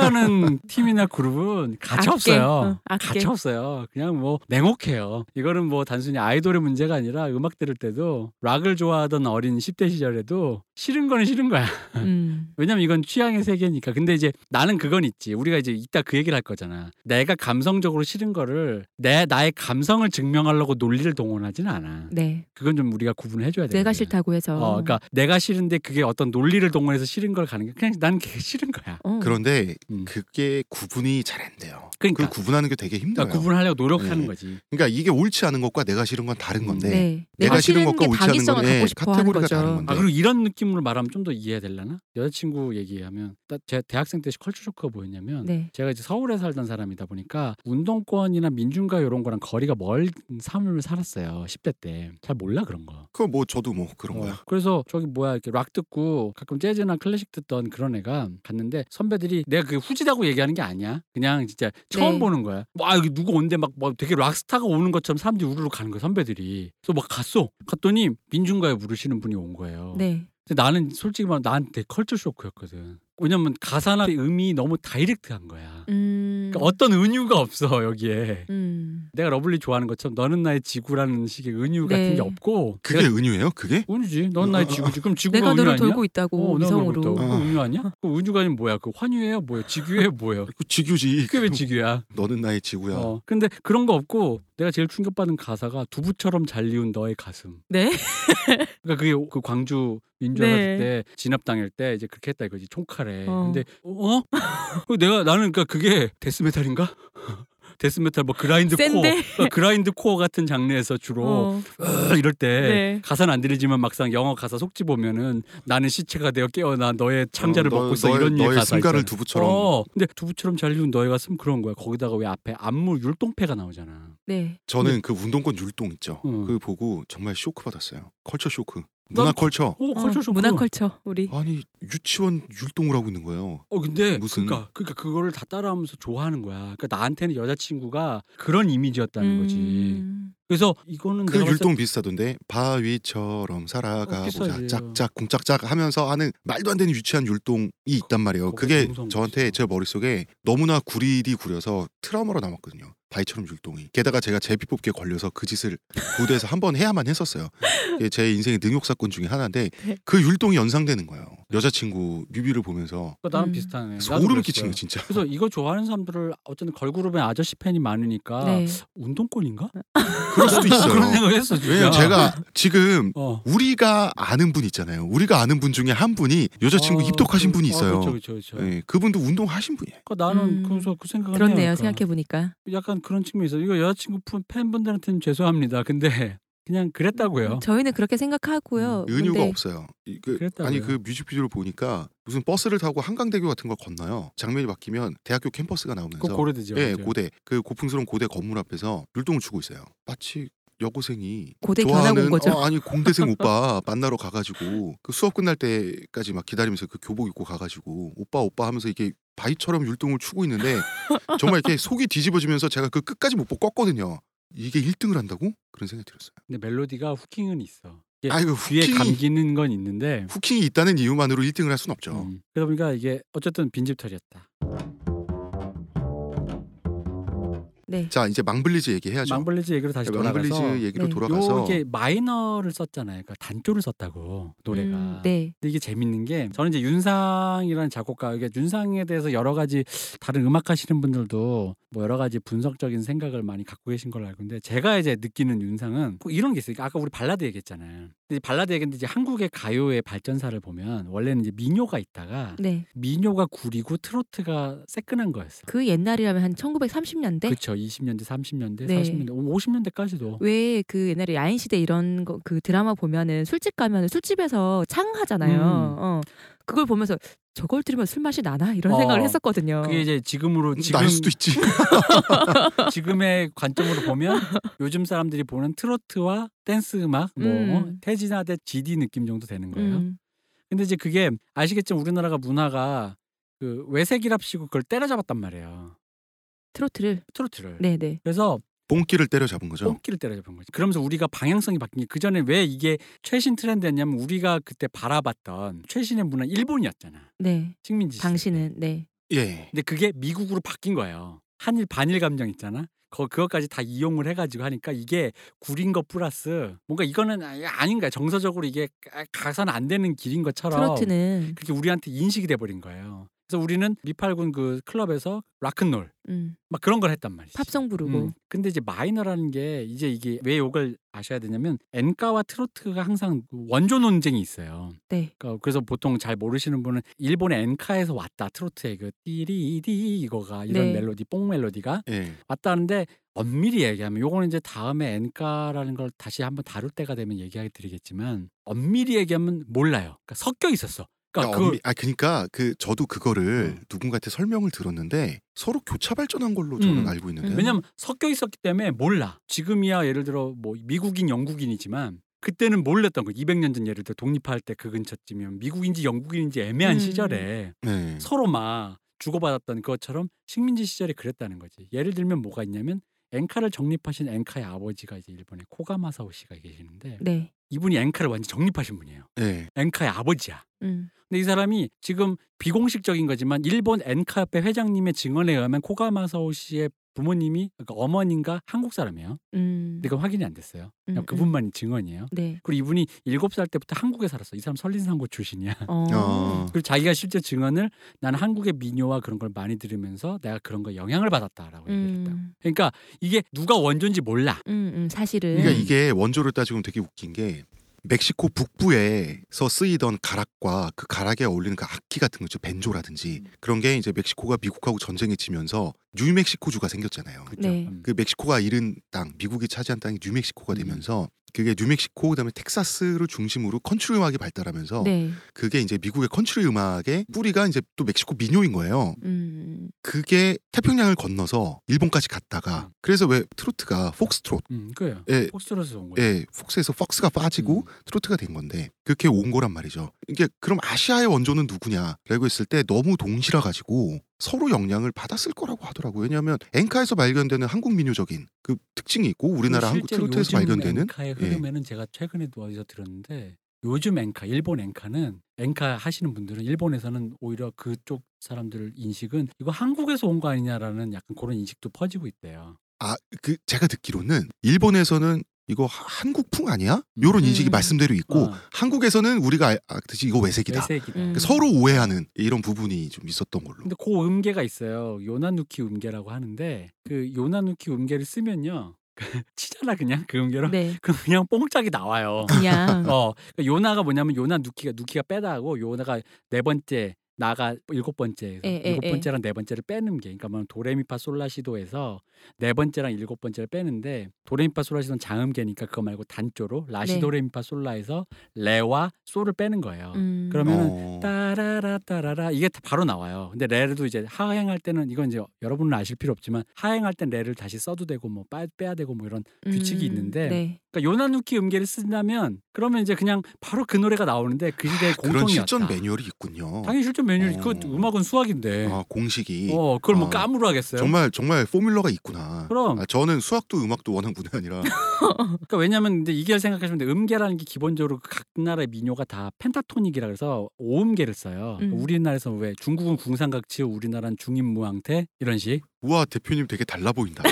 싫어하는 팀이나 그룹은 악계. 없어요. 어. 가치 없어요. 그냥 뭐 냉혹해요. 이거는 뭐 단순히 아이돌의 문제가 아니라 음악 들을 때도 락을 좋아하던 어린 10대 시절에도 싫은 거는 싫은 거야. 음. 왜냐면 이건 취향의 세계니까. 근데 이제 나는 그건 있지. 우리가 이제 이따 그 얘기를 할 거잖아. 내가 감성적으로 싫은 거를 내 나의 감성을 증명하려고 논리를 동원하지는 않아. 네. 그건 좀 우리가 구분을 해줘야 돼. 내가 싫다고 해서. 어, 그러니까 내가 싫은데 그게 어떤 논리를 동원해서 싫은 걸 가는 게 그냥 난 그게 싫은 거야. 어. 그런데 음. 그게 구분이 잘 안 돼요. 그러니까. 그 구분하는 게 되게 힘들어요. 그러니까 구분하려고 노력하는 네. 거지. 그러니까 이게 옳지 않은 것과 내가 싫은 건 다른 건데 네. 내가 싫은 싫은 것과 게 옳지 않은 건 하는 카테고리가 다른 거죠. 건데. 아 그리고 이런 느낌 으로 말하면 좀 더 이해되려나? 여자친구 얘기하면 나- 제 대학생 때 컬처 쇼크가 뭐였냐면 네. 제가 이제 서울에 살던 사람이다 보니까 운동권이나 민중가 이런 거랑 거리가 멀 삶을 살았어요. 10대 때. 잘 몰라 그런 거. 그거 뭐 저도 뭐 그런 어, 거야. 그래서 저기 뭐야 이렇게 락 듣고 가끔 재즈나 클래식 듣던 그런 애가 갔는데 선배들이 내가 그 후지다고 얘기하는 게 아니야. 그냥 진짜 처음 네. 보는 거야. 와 여기 누구 온대 막뭐 되게 락스타가 오는 것처럼 사람들이 우르르 가는 거야 선배들이. 그래서 막 갔어. 갔더니 민중가요 부르시는 분이 온 거예요. 네. 근데 나는 솔직히 말하면 나한테 컬처 쇼크였거든. 왜냐면 가사나 의미 너무 direct한 거야. 음. 그러니까 어떤 은유가 없어 여기에. 음. 내가 러블리 좋아하는 것처럼 너는 나의 지구라는 식의 은유 같은 네. 게 없고 그게 은유예요? 그게? 은유지. 넌 나의 지구지. 그럼 지구가 내가 은유 너를 아니야? 돌고 있다고 어, 내가 너를 위성으로. 돌고 있다고. 그거 은유 아니야? 그 은유가 아니면 뭐야? 그 환유예요? 뭐예요? 지구예요? 뭐예요? 그 지구지. 그게 왜 지구야? 너는 나의 지구야. 어. 근데 그런 거 없고 내가 제일 충격받은 가사가 두부처럼 잘리운 너의 가슴. 네. 그러니까 그게 그 광주 민주화 네. 때 진압당할 때 이제 그렇게 했다 이거지 총칼에. 어. 근데 어? 그 내가 나는 그러니까 그게 death metal인가? death metal 뭐 grindcore, 센데? 어, grindcore 같은 장르에서 주로 어. 으, 이럴 때 네. 가사는 안 들리지만 막상 영어 가사 속지 보면은 나는 시체가 되어 깨어나 너의 창자를 어, 너- 먹고 있어 너의- 이런 너의 가사 승가를 있잖아. 두부처럼. 어, 근데 두부처럼 잘리운 너의 가슴 그런 거야. 거기다가 왜 앞에 안무 율동패가 나오잖아. 네. 저는 그 운동권 율동 있죠. 음. 그거 보고 정말 쇼크 받았어요. 컬처 쇼크. 문화 난- 컬처. 어, 컬처 쇼크. 문화 컬처 우리. 아니 유치원 율동을 하고 있는 거예요. 어 근데 무슨- 그러니까 그러니까 그거를 다 따라하면서 좋아하는 거야. 그러니까 나한테는 여자친구가 그런 이미지였다는 거지. 음. 그래서 이거는 그 내가 봤을 율동 비슷하던데 바위처럼 어, 살아가 보자 비슷하지. 짝짝 공짝짝 하면서 하는 말도 안 되는 유치한 율동이 있단 말이에요. 그게 저한테. 제 머릿속에 너무나 구리디 구려서 트라우마로 남았거든요. 바위처럼 율동이. 게다가 제가 제비뽑기에 걸려서 그 짓을 무대에서 한 번 해야만 했었어요. 제 인생의 능욕 사건 중에 하나인데 네. 그 율동이 연상되는 거예요. 여자친구 뮤비를 보면서 때 나는 음. 비슷하네. 나도 소름 그랬어요. 끼친 거 진짜. 그래서 이거 좋아하는 사람들을 어쨌든 걸그룹의 아저씨 팬이 많으니까 네. 운동권인가? 그럴 수도 있어요. 그런 생각했어 진짜. 왜냐면 제가 지금 어. 우리가 아는 분 있잖아요. 우리가 아는 분 중에 한 분이 여자친구 어, 입덕하신 그- 분이 어, 있어요. 그렇죠, 그렇죠, 그렇죠. 예, 그분도 운동하신 분이에요. 그러니까 나는 음. 그래서 그 생각을 그렇네요. 생각해 보니까. 약간 그런 측면이 있어. 이거 여자친구 푸- 팬분들한테는 죄송합니다. 근데 그냥 그랬다고요. 저희는 그렇게 생각하고요. 음, 의유가 근데 없어요. 이- 그, 그랬다고요. 아니 그 뮤직비디오를 보니까 무슨 버스를 타고 한강대교 같은 걸 건너요. 장면이 바뀌면 대학교 캠퍼스가 나오면서 그거 고려되죠. 예, 맞아요. 고대 그 고풍스러운 고대 건물 앞에서 율동을 추고 있어요. 마치 여고생이 고대 좋아하는 거죠. 어, 아니 공대생 오빠 만나러 가가지고 그 수업 끝날 때까지 막 기다리면서 그 교복 입고 가가지고 오빠 오빠 하면서 이게 바위처럼 율동을 추고 있는데 정말 이렇게 속이 뒤집어지면서 제가 그 끝까지 못 보고 껐거든요. 이게 1등을 한다고? 그런 생각이 들었어요. 근데 멜로디가 후킹은 있어. 이게 아이고 귀에 후킹이 감기는 건 있는데 후킹이 있다는 이유만으로 1등을 할 수는 없죠. 음, 그러다 보니까 이게 어쨌든 빈집털이었다. 네. 자 이제 망블리즈 얘기해야죠. 망블리즈 얘기로 다시 망블리즈 돌아가서 얘기로 네. 돌아가서 요게 마이너를 썼잖아요. 그러니까 단조를 썼다고 노래가. 음, 네. 근데 이게 재밌는 게 저는 이제 윤상이라는 작곡가 이게 윤상에 대해서 여러 가지 다른 음악 하시는 분들도 뭐 여러 가지 분석적인 생각을 많이 갖고 계신 걸로 알고 있는데 제가 이제 느끼는 윤상은 꼭 이런 게 있어요. 아까 우리 발라드 얘기했잖아요. 근데 이 발라드 얘기인데 이제 한국의 가요의 발전사를 보면 원래는 이제 민요가 있다가 네. 민요가 구리고 트로트가 새끈한 거였어. 그 옛날이라면 한 1930년대 그렇죠. 20년대, 30년대, 네. 40년대, 50년대까지도. 왜 그 옛날에 야인 시대 이런 거 그 드라마 보면은 술집 가면 술집에서 창 하잖아요. 음. 어. 그걸 보면서 저걸 들으면 술 맛이 나나 이런 어. 생각을 했었거든요. 그게 이제 지금으로 지금 날 수도 있지. 지금의 관점으로 보면 요즘 사람들이 보는 트로트와 댄스 음악 뭐 음. 태진아 대 GD 느낌 정도 되는 거예요. 음. 근데 이제 그게 아시겠지만 우리나라가 문화가 그 왜색이랍시고 그걸 때려잡았단 말이에요. 트로트를 트로트를. 네 네. 그래서 뽕끼를 때려 잡은 거죠. 뽕끼를 때려잡은 거지. 그러면서 우리가 방향성이 바뀐 게 그 전에 왜 이게 최신 트렌드였냐면 우리가 그때 바라봤던 최신의 문화 일본이었잖아. 네. 식민지. 시대. 당신은 네. 예. 근데 그게 미국으로 바뀐 거예요. 한일 반일 감정 있잖아. 거 그것까지 다 이용을 해가지고 하니까 이게 구린 것 플러스 뭔가 이거는 아- 아닌가 정서적으로 이게 가- 가서는 안 되는 길인 것처럼 트로트는 그게 우리한테 인식이 돼버린 거예요. 그래서 우리는 미팔군 그 클럽에서 락큰롤 음, 막 그런 걸 했단 말이지. 팝송 부르고 음. 근데 이제 마이너라는 게 이제 이게 왜 이걸 아셔야 되냐면 엔카와 트로트가 항상 원조 논쟁이 있어요. 네. 그러니까 그래서 보통 잘 모르시는 분은 일본의 엔카에서 왔다 트로트의 그 띠리디 이거가 이런 네. 멜로디 뽕 멜로디가 예. 왔다는데 엄밀히 얘기하면 요거는 이제 다음에 엔카라는 걸 다시 한번 다룰 때가 되면 얘기해 드리겠지만 엄밀히 얘기하면 몰라요. 그러니까 섞여 있었어. 그러니까 그러니까 그 엄미- 아 그러니까 그 저도 그거를 어. 누군가한테 설명을 들었는데 서로 교차 발전한 걸로 저는 음. 알고 있는데. 왜냐면 섞여 있었기 때문에 몰라. 지금이야 예를 들어 뭐 미국인 영국인이지만 그때는 몰랐던 거. 200년 전 예를 들어 독립할 때 그 근처쯤이면 미국인지 영국인인지 애매한 음. 시절에 네. 서로 막 주고받았던 것처럼 식민지 시절에 그랬다는 거지. 예를 들면 뭐가 있냐면 엔카를 정립하신 엔카의 아버지가 이제 일본의 코가마사오 씨가 계시는데 네. 이분이 엔카를 완전 정립하신 분이에요. 네. 엔카의 아버지야. 음. 근데 이 사람이 지금 비공식적인 거지만 일본 엔카협회 회장님의 증언에 의하면 코가마사오 씨의 부모님이 그러니까 어머니인가 한국 사람이에요. 음. 근데 그건 확인이 안 됐어요. 그냥 음, 그분만이 증언이에요. 네. 그리고 이분이 일곱 살 때부터 한국에 살았어. 이 사람 설린산고 출신이야. 어. 어. 그리고 자기가 실제 증언을 나는 한국의 민요와 그런 걸 많이 들으면서 내가 그런 거 영향을 받았다라고 얘기를 했다. 음. 그러니까 이게 누가 원조인지 몰라. 음, 음, 사실은 그러니까 이게 원조를 따지면 되게 웃긴 게 멕시코 북부에서 쓰이던 가락과 그 가락에 어울리는 그 악기 같은 거죠 벤조라든지 그런 게 이제 멕시코가 미국하고 전쟁에 치면서 뉴멕시코주가 생겼잖아요. 그죠? 네. 음. 그 멕시코가 잃은 땅, 미국이 차지한 땅이 뉴멕시코가 음. 되면서 그게 뉴멕시코 그다음에 텍사스를 중심으로 컨트리 음악이 발달하면서 네. 그게 이제 미국의 컨트리 음악의 뿌리가 이제 또 멕시코 민요인 거예요. 음. 그게 태평양을 건너서 일본까지 갔다가 음. 그래서 왜 트로트가 폭스트롯 음, 그래요. 예, 폭스트롯에서 온 거예요. 예, 폭스에서 폭스가 빠지고 음. 트로트가 된 건데 그렇게 온 거란 말이죠. 이게 그럼 아시아의 원조는 누구냐라고 했을 때 너무 동시라 가지고 서로 영향을 받았을 거라고 하더라고요. 왜냐하면 엔카에서 발견되는 한국 민요적인 그 특징이 있고 우리나라 한국 트로트에서 발견되는 엔카의 예. 흐름에는 제가 최근에도 어디서 들었는데 요즘 엔카, 일본 엔카는 엔카 하시는 분들은 일본에서는 오히려 그쪽 사람들 인식은 이거 한국에서 온 거 아니냐라는 약간 그런 인식도 퍼지고 있대요. 아 그 제가 듣기로는 일본에서는 이거 하- 한국풍 아니야? 요런 인식이 음. 말씀대로 있고 어. 한국에서는 우리가 알- 알듯이 이거 외색이다. 외색이다. 음. 그 서로 오해하는 이런 부분이 좀 있었던 걸로. 근데 그 음계가 있어요. 요나누키 음계라고 하는데 그 요나누키 음계를 쓰면요. 치잖아 그냥 그 음계로. 네. 그럼 그냥 뽕짝이 나와요. 그냥 어, 그러니까 요나가 뭐냐면 요나 누키가 누키가 빼다 하고 요나가 네 번째 나가 일곱 번째 에, 에, 일곱 에. 번째랑 네 번째를 빼는 게 그러니까 뭐 도레미파 솔라시도에서 네 번째랑 일곱 번째를 빼는데 도레미파 솔라시도는 장음계니까 그거 말고 단조로 라시도레미파 솔라에서 레와 솔을 빼는 거예요. 음. 그러면은 어. 따라라 따라라 이게 다 바로 나와요. 근데 레도 이제 하행할 때는 이건 이제 여러분은 아실 필요 없지만 하행할 땐 레를 다시 써도 되고 뭐 빼, 빼야 되고 뭐 이런 규칙이 음. 있는데 네. 그러니까 요나누키 음계를 쓴다면 그러면 이제 그냥 바로 그 노래가 나오는데 그 시대의 그런 공통이었다. 실전 매뉴얼이 있군요. 당연히 실전 매뉴얼 어. 그 음악은 수학인데. 아, 공식이 어 그걸 뭐 아, 까무로 하겠어요? 정말 정말 포뮬러가 있구나. 그럼. 아, 저는 수학도 음악도 워낙 문외 아니라 그러니까 왜냐면 근데 이게 생각하시면 돼. 음계라는 게 기본적으로 그각 나라의 민요가 다 펜타토닉이라 그래서 오음계를 써요. 음. 우리나라에서 왜 중국은 궁상각치우, 우리나라는 중임무왕태 이런 식. 우와 대표님 되게 달라 보인다.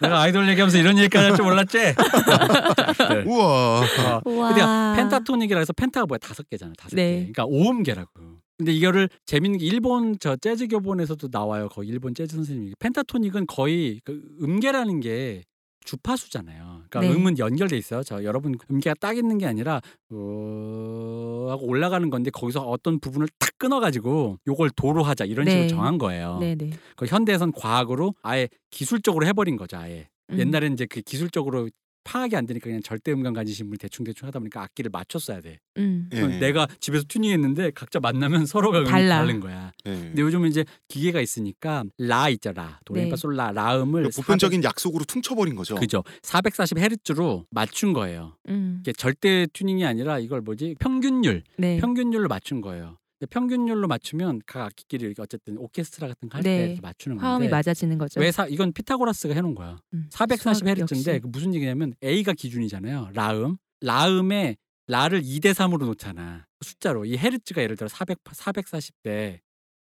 내가 아이돌 얘기하면서 이런 얘기까지 할 줄 몰랐지? 네. 우와. 어. 우와. 근데 펜타토닉이라 해서 펜타가 뭐야 다섯 개잖아 다섯 네. 개 그러니까 오음계라고 근데 이거를 재밌는 게 일본 저 재즈 교본에서도 나와요 거의 일본 재즈 선생님이 펜타토닉은 거의 그 음계라는 게 주파수잖아요. 그러니까 네. 음은 연결돼 있어요. 저 여러분 음계가 딱 있는 게 아니라 어 하고 올라가는 건데 거기서 어떤 부분을 탁 끊어가지고 요걸 도로 하자 이런 네. 식으로 정한 거예요. 네 네. 그 현대에선 과학으로 아예 기술적으로 해버린 거죠. 아예 음. 옛날에는 이제 그 기술적으로 파악이 안 되니까 그냥 절대 음감 가지신 분이 대충 대충 하다 보니까 악기를 맞췄어야 돼. 음. 예. 내가 집에서 튜닝했는데 각자 만나면 서로가 달라. 다른 거야. 예. 근데 요즘은 이제 기계가 있으니까 라 있잖아. 도레미파 네. 솔라 라음을 그러니까 보편적인 약속으로 퉁쳐버린 거죠. 400, 그죠. 440 헤르츠로 맞춘 거예요. 음. 이게 절대 튜닝이 아니라 이걸 뭐지 평균율 네. 평균율로 맞춘 거예요. 평균율로 맞추면 각 악기끼리 어쨌든 오케스트라 같은 거 할때 네. 맞추는 화음이 건데 맞아지는 거죠. 왜 사, 이건 피타고라스가 해놓은 거야. 음. 440 수학 헤르츠인데 역시. 그 무슨 얘기냐면 A가 기준이잖아요. 라음. 라음에 라를 2대 3으로 놓잖아. 숫자로. 이 헤르츠가 예를 들어 400 440대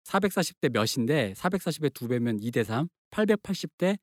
440대 몇인데 440의 두 배면 2대 3. 880대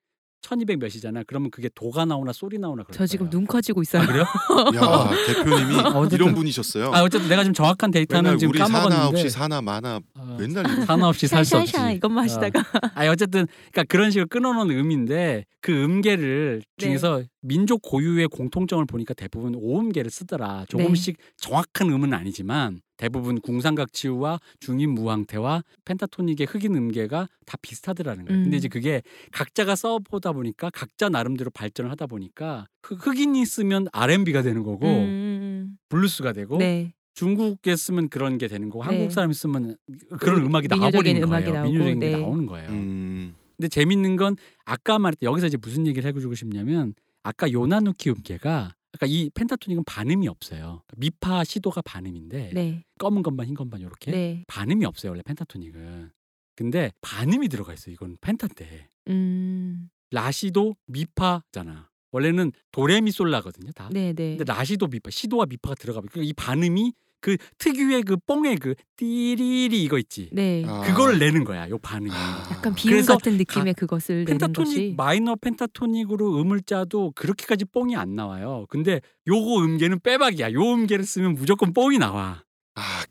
1200 몇이잖아. 그러면 그게 도가 나오나 소리 나오나 그럴 저 지금 거예요. 눈 커지고 있어요. 아, 그래요? 야 대표님이 어쨌든- 이런 분이셨어요. 아 어쨌든 내가 지금 정확한 데이터는 지금 우리 사나 까먹었는데 없이 사나 마나 어, 맨날 사나 없이 살 수 없지. 샤샤샤 이것만 하시다가 아니 어쨌든 그러니까 그런 식으로 끊어놓은 음인데 그 음계를 네. 중에서 민족 고유의 공통점을 보니까 대부분 오음계를 쓰더라. 조금씩 정확한 음은 아니지만 대부분 궁상각치우와 중임무왕태와 펜타토닉의 흑인 음계가 다 비슷하더라는 거예요. 근데 음. 이제 그게 각자가 써보다 보니까 각자 나름대로 발전을 하다 보니까 흑- 흑인이 쓰면 R&B가 되는 거고 음. 블루스가 되고 네. 중국에 쓰면 그런 게 되는 거고 네. 한국 사람이 쓰면 그런 음악이 민요적인 나와버리는 음악이 거예요. 나오고, 민요적인 게 네. 나오는 거예요. 음, 근데 재밌는 건 아까 말했던 여기서 이제 무슨 얘기를 해주고 싶냐면 아까 ヨナ抜き 음계가 아까 이 pentatonic은 반음이 없어요. 미파 시도가 반음인데 네. 검은 것만 흰 것만 이렇게 네. 반음이 없어요 원래 pentatonic은. 근데 반음이 들어가 있어 이건 펜타인데 음. 라시도 미파잖아. 원래는 도레미솔라거든요 다. 네, 네. 근데 라시도 미파 시도와 미파가 들어가 버려. 그러니까 이 반음이 그 특유의 그 뽕의 그 띠리리 이거 있지. 네. 아. 그거를 내는 거야 요 반음이. 아. 약간 비음 그래서 같은 느낌의 그것을 내는 펜타토닉 것이 마이너 펜타토닉으로 음을 짜도 그렇게까지 뽕이 안 나와요. 근데 요거 음계는 빼박이야. 요 음계를 쓰면 무조건 뽕이 나와.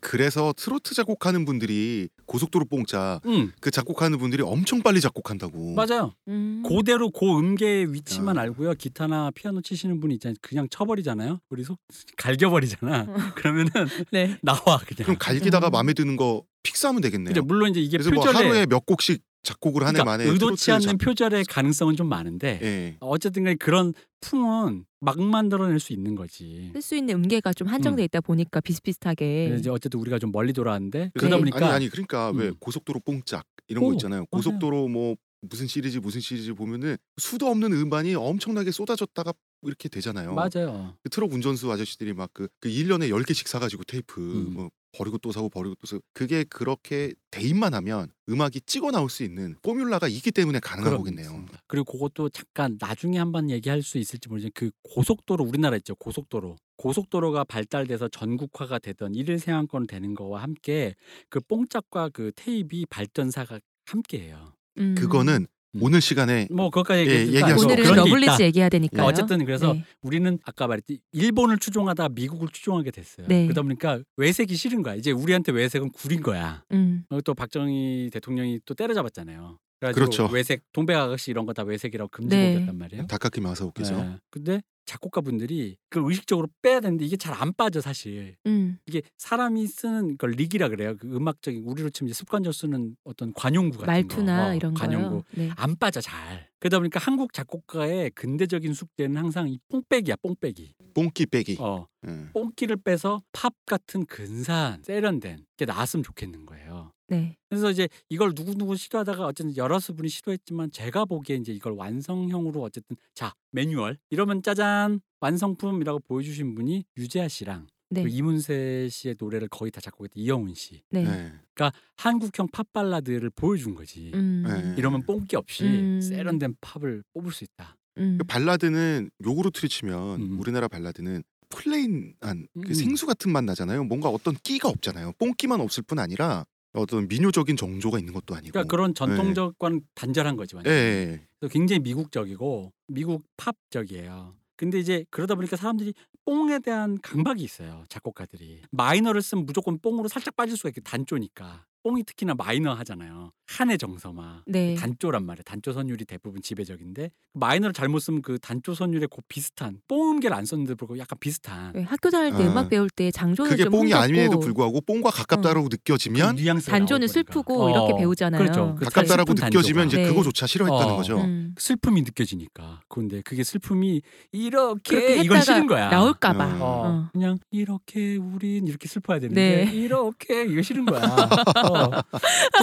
아 그래서 트로트 작곡하는 분들이 고속도로 뽕짜 응그 작곡하는 분들이 엄청 빨리 작곡한다고. 맞아요. 음. 그대로 고 음계의 위치만 야. 알고요. 기타나 피아노 치시는 분이 있잖아요. 그냥 쳐버리잖아요. 우리 속 갈겨버리잖아. 어. 그러면은 네. 나와 그냥. 그럼 갈기다가 음. 마음에 드는 거 픽스하면 되겠네요. 그죠. 물론 이제 이게 그래서 뭐 표절에 하루에 몇 곡씩 작곡을 한 그러니까 해만에 의도치 않는 작- 표절의 가능성은 좀 많은데 예. 어쨌든 간에 그런 풍은 막 만들어낼 수 있는 거지. 쓸 수 있는 음계가 좀 한정돼 있다 보니까 비슷비슷하게 이제 어쨌든 우리가 좀 멀리 돌아왔는데 그래서 그러다 네. 보니까 아니 아니 그러니까 왜 음. 고속도로 뽕짝 이런 거 오, 있잖아요. 맞아요. 고속도로 뭐 무슨 시리즈 무슨 시리즈 보면은 수도 없는 음반이 엄청나게 쏟아졌다가 이렇게 되잖아요. 맞아요. 그 트럭 운전수 아저씨들이 막 그 그 1년에 10개씩 사 가지고 테이프 음. 뭐 버리고 또 사고 버리고 또 사고 그게 그렇게 대입만 하면 음악이 찍어 나올 수 있는 포뮬라가 있기 때문에 가능한 거겠네요. 그렇습니다. 그리고 그것도 잠깐 나중에 한번 얘기할 수 있을지 모르지만 그 고속도로 우리나라 있죠 고속도로 고속도로가 발달돼서 전국화가 되던 일일 생활권 되는 거와 함께 그 뽕짝과 그 테이프 발전사가 함께해요. 음. 그거는 음. 오늘 시간에 뭐 그것까지 예, 거 아니고 오늘은 러블리즈 있다. 얘기해야 되니까요. 그러니까 어쨌든 그래서 네. 우리는 아까 말했듯이 일본을 추종하다 미국을 추종하게 됐어요. 네. 그러다 보니까 왜색이 싫은 거야. 이제 우리한테 왜색은 구린 거야. 음. 어, 또 박정희 대통령이 또 때려잡았잖아요. 그렇죠. 외색 동백 아가씨 이런 거 다 외색이라고 네. 금지곡이었단 말이에요. 다카키 마사오께서 네. 근데 작곡가 분들이 그걸 의식적으로 빼야 되는데 이게 잘 안 빠져 사실. 음. 이게 사람이 쓰는 걸 릭이라 그래요. 그 음악적인 우리로 치면 이제 습관적으로 쓰는 어떤 관용구 같은 말투나 거. 어, 이런 관용구. 거요. 네. 안 빠져 잘. 그러다 보니까 한국 작곡가의 근대적인 숙제는 항상 이 뽕빼기야, 뽕빼기. 뽕끼 빼기. 어, 예. 뽕기를 빼서 팝 같은 근사한 세련된 게 나왔으면 좋겠는 거예요. 네. 그래서 이제 이걸 누구누구 시도하다가 어쨌든 여러 분이 시도했지만 제가 보기에 이제 이걸 완성형으로 어쨌든 자 매뉴얼 이러면 짜잔 완성품이라고 보여주신 분이 유재하 씨랑 네. 그리고 이문세 씨의 노래를 거의 다 작곡했던 이영훈 씨. 네. 예. 그러니까 한국형 팝 발라드를 보여준 거지. 음. 네. 이러면 뽕끼 없이 음. 세련된 팝을 뽑을 수 있다. 음. 그 발라드는 요구르트를 치면 음. 우리나라 발라드는 plain한 그 음. 생수 같은 맛 나잖아요. 뭔가 어떤 끼가 없잖아요. 뽕끼만 없을 뿐 아니라 어떤 민요적인 정조가 있는 것도 아니고. 그러니까 그런 전통적과는 단절한 거지 예, 완전. 예. 그래서 굉장히 미국적이고 미국 팝적이에요. 근데 이제 그러다 보니까 사람들이 뽕에 대한 강박이 있어요. 작곡가들이 마이너를 쓰면 무조건 뽕으로 살짝 빠질 수가 있게 단조니까 뽕이 특히나 마이너 하잖아요. 한의 정서마 네. 단조란 말이에요. 단조 선율이 대부분 지배적인데 마이너를 잘못 쓰면 그 단조 선율에 곧 비슷한 뽕 음계를 안 썼는데 불구하고 약간 비슷한 네, 학교 다닐 때 아. 음악 배울 때 장조는 그게 좀 뽕이 아님에도 불구하고 뽕과 가깝다라고 느껴지면 그 단조는 거니까. 슬프고 어, 이렇게 배우잖아요. 그렇죠. 그 가깝다라고 느껴지면 이제 네. 그거조차 싫어했다는 어. 거죠. 음. 슬픔이 느껴지니까. 그런데 그게 슬픔이 이렇게 이건 싫은 거야. 나올까봐. 음. 어, 어. 그냥 이렇게 우린 이렇게 슬퍼야 되는데 네. 이렇게 이거 싫은 거야. 어.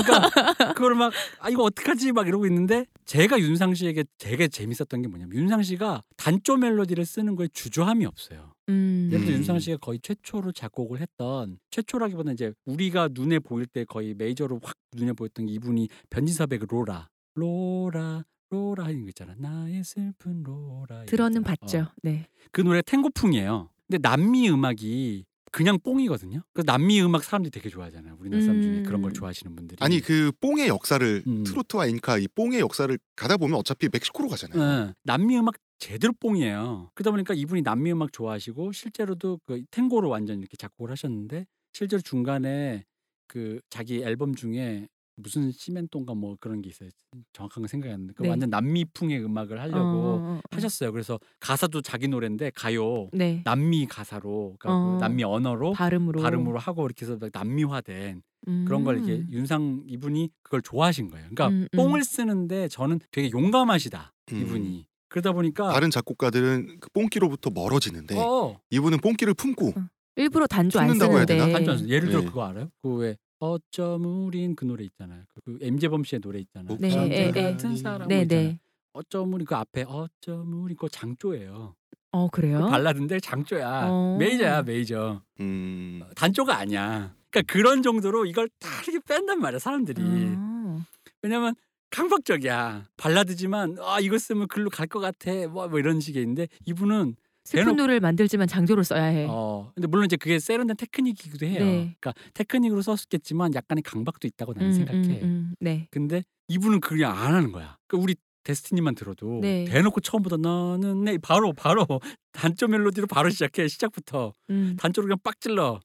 그러니까 그걸 막 아 이거 어떡하지 막 이러고 있는데 제가 윤상 씨에게 되게 재밌었던 게 뭐냐면 윤상 씨가 단조 멜로디를 쓰는 거에 주저함이 없어요. 음. 예를 들어 음. 윤상 씨가 거의 최초로 작곡을 했던 최초라기보다는 이제 우리가 눈에 보일 때 거의 메이저로 확 눈에 보였던 게 이분이 변진섭의 그 로라 로라 로라 하는 거 있잖아 나의 슬픈 로라 들어는. 봤죠. 어. 네. 그 노래 탱고풍이에요. 근데 남미 음악이 그냥 뽕이거든요. 그 남미 음악 사람들이 되게 좋아하잖아요. 우리나라 사람 중에 음. 그런 걸 좋아하시는 분들이. 아니 그 뽕의 역사를 음. 트로트와 인카 이 뽕의 역사를 가다 보면 어차피 멕시코로 가잖아요. 예, 남미 음악 제대로 뽕이에요. 그러다 보니까 이분이 남미 음악 좋아하시고 실제로도 그 탱고로 완전 이렇게 작곡을 하셨는데 실제로 중간에 그 자기 앨범 중에 무슨 시멘토인가 뭐 그런 게 있어요. 정확한 건 생각이 안 나는데 그 네. 완전 남미풍의 음악을 하려고 어, 어, 어. 하셨어요. 그래서 가사도 자기 노래인데 가요 네. 남미 가사로 그러니까 어. 그 남미 언어로 발음으로 발음으로 하고 이렇게 해서 남미화된 그런 걸 이게 음. 윤상 이분이 그걸 좋아하신 거예요. 그러니까 음, 음. 뽕을 쓰는데 저는 되게 용감하시다 음. 이분이. 그러다 보니까 다른 작곡가들은 그 뽕끼로부터 멀어지는데 어, 이분은 뽕끼를 품고 일부러 단조 안 품는다고 해야 되나? 단전 예를 들어 네. 그거 알아요? 그왜 어쩜 우린 그 노래 있잖아요. 그 임재범 씨의 노래 있잖아요. 네, 예, 예. 같은 사람 네. 네. 어쩜 우리 그 앞에 어쩜 우리 그 장조예요. 어 그래요? 그 발라드인데 장조야. 어. 메이저야 메이저. 음, 단조가 아니야. 그러니까 그런 정도로 이걸 다 이렇게 뺀단 말이야 사람들이. 어. 왜냐면 강박적이야. 발라드지만 아 이거 쓰면 글로 갈 것 같아. 뭐, 뭐 이런 식의 인데 이분은 슬픈 대놓고- 노래를 만들지만 장조를 써야 해. 어 근데 물론 이제 그게 세련된 테크닉이기도 해요. 네. 그러니까 테크닉으로 썼겠지만 약간의 강박도 있다고 나는 음, 생각해. 음, 음. 네. 근데 이분은 그냥 안 하는 거야. 그러니까 우리 데스티니만 들어도 네. 대놓고 처음부터 나는 내 바로 바로 단조 멜로디로 바로 시작해 시작부터 음. 단조로 그냥 빡 찔러.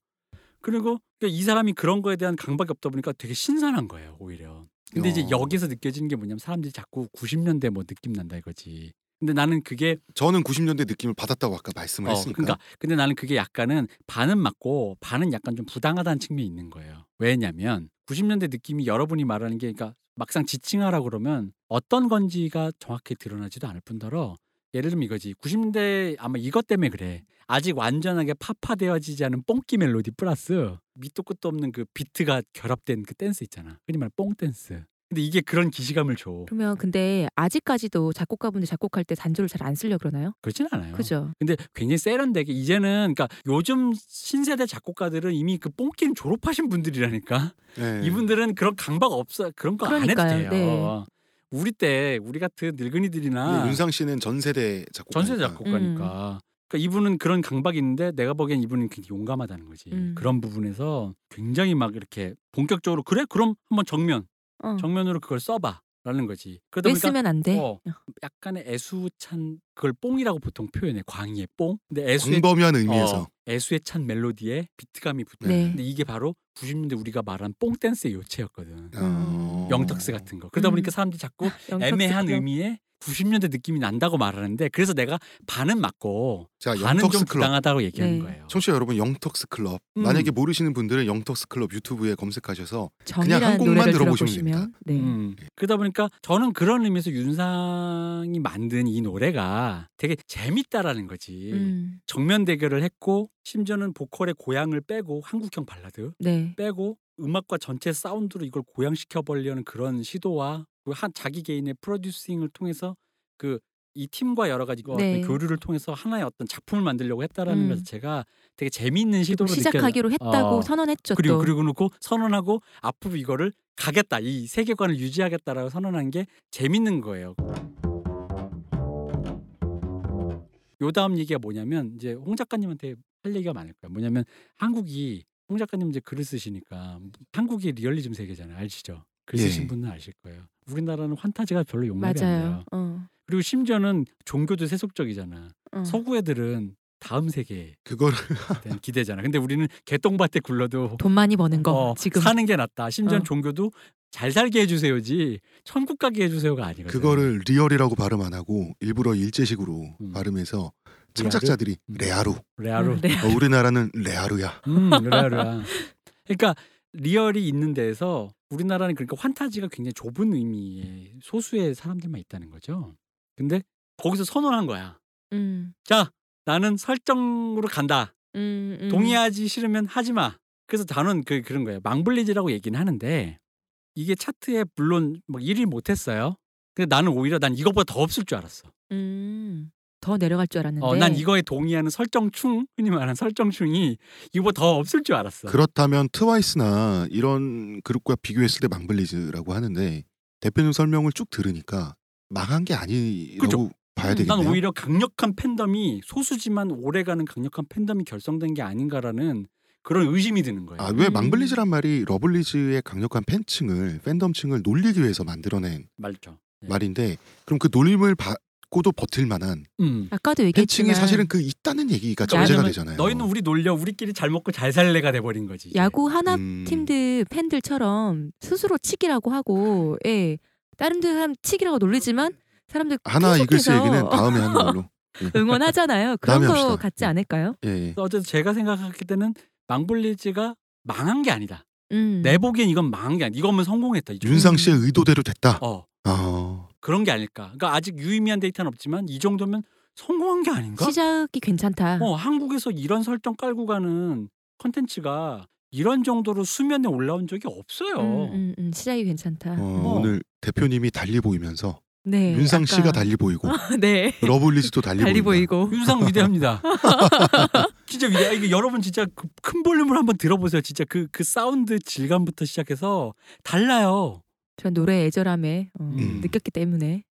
그리고 그러니까 이 사람이 그런 거에 대한 강박이 없다 보니까 되게 신선한 거예요 오히려. 근데 이제 어. 여기서 느껴지는 게 뭐냐면 사람들이 자꾸 90년대 뭐 느낌 난다 이거지. 근데 나는 그게 저는 90년대 느낌을 받았다고 아까 말씀을 어, 했으니까. 그러니까 근데 나는 그게 약간은 반은 맞고 반은 약간 좀 부당하다는 측면이 있는 거예요. 왜냐면 90년대 느낌이 여러분이 말하는 게 그러니까 막상 지칭하라 그러면 어떤 건지가 정확히 드러나지도 않을 뿐더러 예를 들면 이거지. 90년대 아마 이것 때문에 그래. 아직 완전하게 팝화되어지지 않은 뽕끼 멜로디 플러스 밑도 끝도 없는 그 비트가 결합된 그 댄스 있잖아. 흔히 말하는 뽕 댄스. 근데 이게 그런 기시감을 줘. 그러면 근데 아직까지도 작곡가분들 작곡할 때 단조를 잘 안 쓰려 그러나요? 그렇진 않아요. 그죠? 근데 굉장히 세련되게 이제는 그러니까 요즘 신세대 작곡가들은 이미 그 뽕기는 졸업하신 분들이라니까. 네. 이분들은 그런 강박 없어 그런 거 안 해도. 돼요. 네. 우리 때 우리 같은 늙은이들이나 윤상 씨는 전 세대 작곡. 전세 작곡가니까. 그러니까 이분은 그런 강박이 있는데 내가 보기엔 이분은 굉장히 용감하다는 거지. 음. 그런 부분에서 굉장히 막 이렇게 본격적으로 그래 그럼 한번 정면 어. 정면으로 그걸 써봐 라는 거지. 그러다 왜 보니까 쓰면 안 돼? 어, 약간의 애수찬 그걸 뽕이라고 보통 표현해 광희의 뽕. 근데 애수의 광범위한 의미에서. 어, 애수에 찬 멜로디에 비트감이 붙는. 네. 근데 이게 바로 90년대 우리가 말한 뽕 댄스의 요체였거든. 어. 영턱스 같은 거. 그러다 음. 보니까 사람들이 자꾸 애매한 클럽. 의미의 90년대 느낌이 난다고 말하는데 그래서 내가 반은 맞고 자 반은 좀. 부당하다고 얘기하는 네. 거예요. 청취자 여러분 영턱스 클럽. 음. 만약에 모르시는 분들은 영턱스 클럽 유튜브에 검색하셔서 정이라는 한 곡만 들어보시면 들어보시면 네. 음. 그러다 보니까 저는 그런 의미에서 윤상이 만든 이 노래가 되게 재밌다라는 거지. 음. 정면 대결을 했고 심지어는 보컬의 고향을 빼고 한국형 발라드 네. 빼고 음악과 전체 사운드로 이걸 고양시켜 보려는 그런 시도와 그 한 자기 개인의 프로듀싱을 통해서 그 이 팀과 여러 가지 그 네. 교류를 통해서 하나의 어떤 작품을 만들려고 했다라는 음. 것 자체가 되게 재미있는 시도로 시작하기로 느껴져. 했다고 어. 선언했죠 그리고 또. 그리고 놓고 선언하고 앞으로 이거를 가겠다 이 세계관을 유지하겠다라고 선언한 게 재밌는 거예요. 요 다음 얘기가 뭐냐면 이제 홍 작가님한테 할 얘기가 많을 거야. 뭐냐면 한국이 홍 작가님 이제 글을 쓰시니까 한국이 리얼리즘 세계잖아요. 아시죠? 글 쓰신 예. 분은 아실 거예요. 우리나라는 환타지가 별로 용납이 안 맞아요. 돼요. 어. 그리고 심지어는 종교도 세속적이잖아. 어. 서구 애들은 다음 세계에 그거를 대한 기대잖아. 근데 우리는 개똥밭에 굴러도 돈 많이 버는 거 어, 지금 사는 게 낫다. 심지어 어. 는 종교도 잘 살게 해주세요지 천국 가게 해주세요가 아니거든. 그거를 real이라고 발음 안 하고 일부러 일제식으로 음. 발음해서 창작자들이 음. 레아루. 레아로. 음, 네. 어, 우리나라는 레아루야. 음, 레아루야. 그러니까 real이 있는 데에서 우리나라는 그러니까 환타지가 굉장히 좁은 의미의 소수의 사람들만 있다는 거죠. 근데 거기서 선언한 거야. 음. 자, 나는 설정으로 간다. 음, 음. 동의하지 싫으면 하지 마. 그래서 저는 그 그런 거예요. 망블리즈라고 얘기는 하는데 이게 차트에 물론 뭐 1위 못했어요. 근데 나는 오히려 난 이것보다 더 없을 줄 알았어. 음. 더 내려갈 줄 알았는데. 어, 난 이거에 동의하는 설정충 흔히 말하는 설정충이 이거보다 더 없을 줄 알았어. 그렇다면 트와이스나 이런 그룹과 비교했을 때 망블리즈라고 하는데 대표님 설명을 쭉 들으니까 망한 게 아니라고 그죠. 봐야 음, 되겠네요. 난 오히려 강력한 팬덤이 소수지만 오래가는 강력한 팬덤이 결성된 게 아닌가라는 그런 의심이 드는 거예요. 아, 왜 음. 망블리즈란 말이 러블리즈의 강력한 팬층을 팬덤층을 놀리기 위해서 만들어낸 말죠. 네. 말인데 그럼 그 놀림을 받고도 버틸 만한 음. 아까도 얘기했지만 사실은 그 있다는 얘기가 야, 전제가 왜냐면 되잖아요. 너희는 우리 놀려 우리끼리 잘 먹고 잘 살래가 돼버린 거지. 야구 하나 음. 팀들 팬들처럼 스스로 치기라고 하고 예. 다른 들 사람 치기라고 놀리지만 사람들 하나 이글스 얘기는 다음에 하는 걸로. 응원하잖아요. 그런 거 합시다. 같지 예. 않을까요? 예, 예. 어쨌든 제가 생각했을 때는 망블리즈가 망한 게 아니다. 음. 내 보기엔 이건 망한 게 아니다. 이거면 성공했다. 이. 윤상 씨의 의도대로 됐다. 어 어. 그런 게 아닐까. 그러니까 아직 유의미한 데이터는 없지만 이 정도면 성공한 게 아닌가? 시작이 괜찮다. 어 한국에서 이런 설정 깔고 가는 컨텐츠가 이런 정도로 수면에 올라온 적이 없어요. 음, 음, 음, 시작이 괜찮다. 어, 뭐. 오늘 대표님이 달리 보이면서 네. 윤상 아까- 씨가 달리 보이고 네. 러블리즈도 달리, 달리. 보이고. 윤상 위대합니다. 진짜 위대. 이거 여러분 진짜 그 큰 볼륨을 한번 들어보세요. 진짜 그그 사운드 질감부터 시작해서 달라요. 전 노래 애절함에 어, 음. 느꼈기 때문에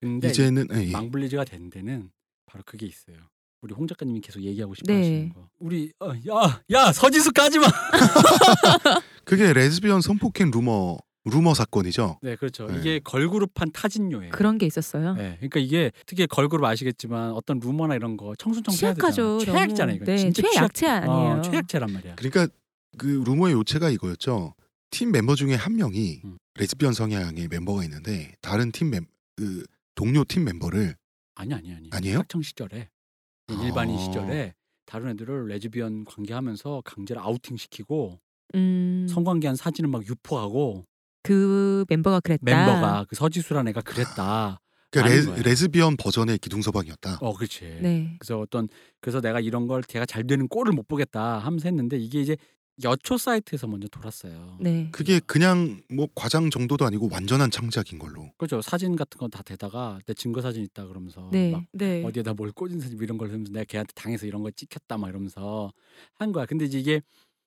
근데 이제는 예, 예. 망블리즈가 된 데는 바로 그게 있어요. 우리 홍 작가님이 계속 얘기하고 싶어 네. 하시는 거. 우리 어, 야, 야 서지수 까지 마. 그게 레즈비언 성폭행 루머 루머 사건이죠. 네, 그렇죠. 네. 이게 걸그룹판 타진요예요. 그런 게 있었어요. 네, 그러니까 이게 특히 걸그룹 아시겠지만 어떤 루머나 이런 거 청순 청순 해야 취약하죠. 되잖아. 최악잖아 이거. 너무. 네, 진짜 취약- 아니에요. 어, 최약체란 말이야. 그러니까 그 루머의 요체가 이거였죠. 팀 멤버 중에 한 명이 음. 레즈비언 성향의 멤버가 있는데 다른 팀 멤, 그 동료 팀 멤버를 아니 아니 아니. 아니에요? 학창 시절에 일반인 아. 시절에 다른 애들을 레즈비언 관계하면서 강제로 아우팅 시키고 음, 성관계한 사진을 막 유포하고 그 멤버가 그랬다. 멤버가 그 서지수란 애가 그랬다. 그러니까 아닌 레. 레즈비언 버전의 기둥서방이었다. 어, 그렇지. 네. 그래서 어떤 그래서 내가 이런 걸 걔가 잘 되는 꼴을 못 보겠다 하면서 했는데 이게 이제 여초 사이트에서 먼저 돌았어요. 네. 그게 그냥 뭐 과장 정도도 아니고 완전한 창작인 걸로. 그렇죠. 사진 같은 건다 대다가 내 증거 사진 있다 그러면서 네. 막 네. 어디에다 뭘 꽂은 사진 뭐 이런 걸 하면서 내가 걔한테 당해서 이런 거 찍혔다 막 이러면서 한 거야. 근데 이제 이게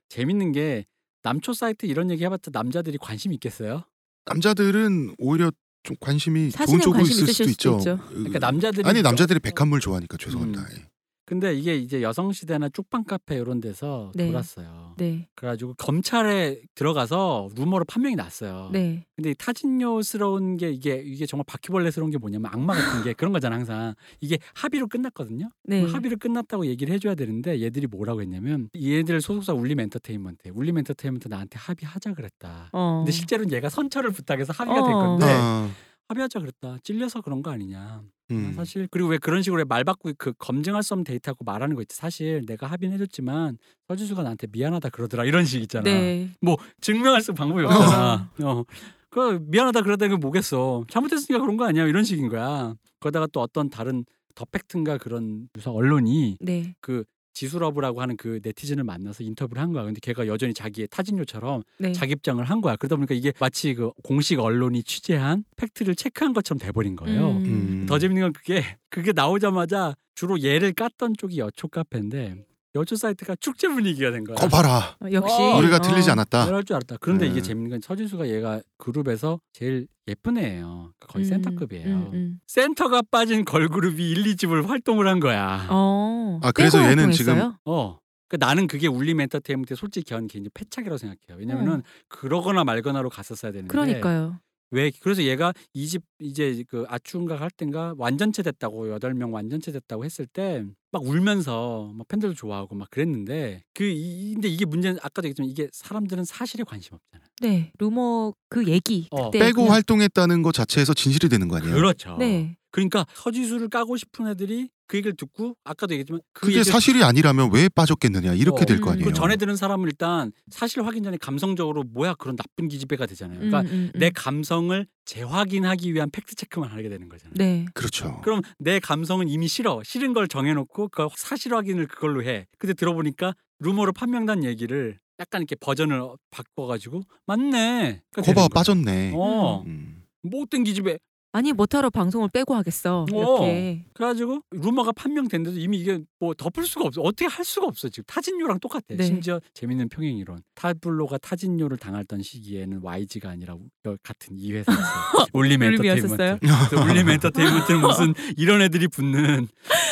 재밌는 게 남초 사이트 이런 얘기 해봤자 남자들이 관심 있겠어요? 남자들은 오히려 좀 관심이 좋은 쪽으로 관심 있을 수도 수도 있죠. 있죠. 그러니까 남자들이 아니 남자들이 백합물 좋아하니까 죄송합니다. 음. 예. 근데 이게 이제 여성 시대나 쪽방 카페 이런 데서 네. 돌았어요. 네. 그래가지고 검찰에 들어가서 루머로 판명이 났어요. 네. 근데 이 타진요스러운 게 이게 이게 정말 바퀴벌레스러운 게 뭐냐면 악마 같은 게 그런 거잖아 항상 이게 합의로 끝났거든요. 네. 그 합의를 끝났다고 얘기를 해줘야 되는데 얘들이 뭐라고 했냐면 얘들 소속사 울림 엔터테인먼트 울림 엔터테인먼트 나한테 합의하자 그랬다. 어. 근데 실제로는 얘가 선처를 부탁해서 합의가 어. 된 건데 아, 합의하자 그랬다. 찔려서 그런 거 아니냐. 음. 사실 그리고 왜 그런 식으로 말 바꾸고 그 검증할 수 없는 데이터하고 말하는 거 있지. 사실 내가 합의는 해줬지만 서지수가 나한테 미안하다 그러더라 이런 식 있잖아. 네. 뭐 증명할 수 방법이 없잖아. 어. 그 미안하다 그러다가 뭐겠어. 잘못했으니까 그런 거 아니야. 이런 식인 거야. 그러다가 또 어떤 다른 더 팩트인가 그런 유사 언론이 네. 그 지수러브라고 하는 그 네티즌을 만나서 인터뷰를 한 거야. 근데 걔가 여전히 자기의 타진요처럼 네. 자기 입장을 한 거야. 그러다 보니까 이게 마치 그 공식 언론이 취재한 팩트를 체크한 것처럼 돼버린 거예요. 음. 음. 더 재밌는 건 그게 그게 나오자마자 주로 얘를 깠던 쪽이 여초 카페인데 여초 사이트가 축제 분위기가 된 거야. 거 봐라. 어, 역시 어. 우리가 어. 틀리지 않았다. 그럴 줄 알았다. 그런데 음. 이게 재밌는 건 서지수가 얘가 그룹에서 제일 예쁜 애예요. 거의 음, 센터급이에요. 음, 음. 센터가 빠진 걸그룹이 1, 2집을 활동을 한 거야. 어. 아, 그래서 얘는 활동했어요? 어. 그러니까 나는 그게 울림 엔터테인먼트의 솔직히 견 개인적 패착이라고 생각해요. 왜냐면은 그러거나 말거나로 갔었어야 되는데. 어. 그러니까요. 왜 그래서 얘가 이 집 이제 그 아츄인가 할 땐가 완전체 됐다고 여덟 명 완전체 됐다고 했을 때 막 울면서 막 팬들도 좋아하고 막 그랬는데 그 이, 근데 이게 문제는 아까도 얘기했지만 이게 사람들은 사실에 관심 없잖아. 네. 루머 그 얘기 어. 그때 빼고 그냥- 활동했다는 것 자체에서 진실이 되는 거 아니에요? 그렇죠. 네. 그러니까 서지수를 까고 싶은 애들이 그 얘기를 듣고 아까도 얘기했지만 그 그게 사실이 아니라면 왜 빠졌겠느냐 이렇게 어, 될거 음, 아니에요. 그 전에 들은 사람은 일단 사실 확인 전에 감성적으로 뭐야 그런 나쁜 기집애가 되잖아요. 그러니까 음, 음, 음. 내 감성을 재확인하기 위한 팩트 체크만 하게 되는 거잖아요. 네. 그렇죠. 그럼 내 감성은 이미 싫어. 싫은 걸 정해놓고 그 사실 확인을 그걸로 해. 근데 들어보니까 루머로 판명된 얘기를 약간 이렇게 버전을 바꿔가지고 맞네. 그러니까 거봐. 빠졌네. 어, 음. 못된 기집애. 아니 못하러 방송을 빼고 하겠어. 이렇게. 그래가지고 루머가 판명된데도 이미 이게 뭐 덮을 수가 없어. 어떻게 할 수가 없어 지금. 타진요랑 똑같아. 네. 심지어 재밌는 평행 이론. 타블로가 타진요를 당했던 시기에는 YG가 아니라 우- 같은 이 회사였어요. 울림 엔터테인먼트. 그래서 울림 엔터테인먼트는 무슨 이런 애들이 붙는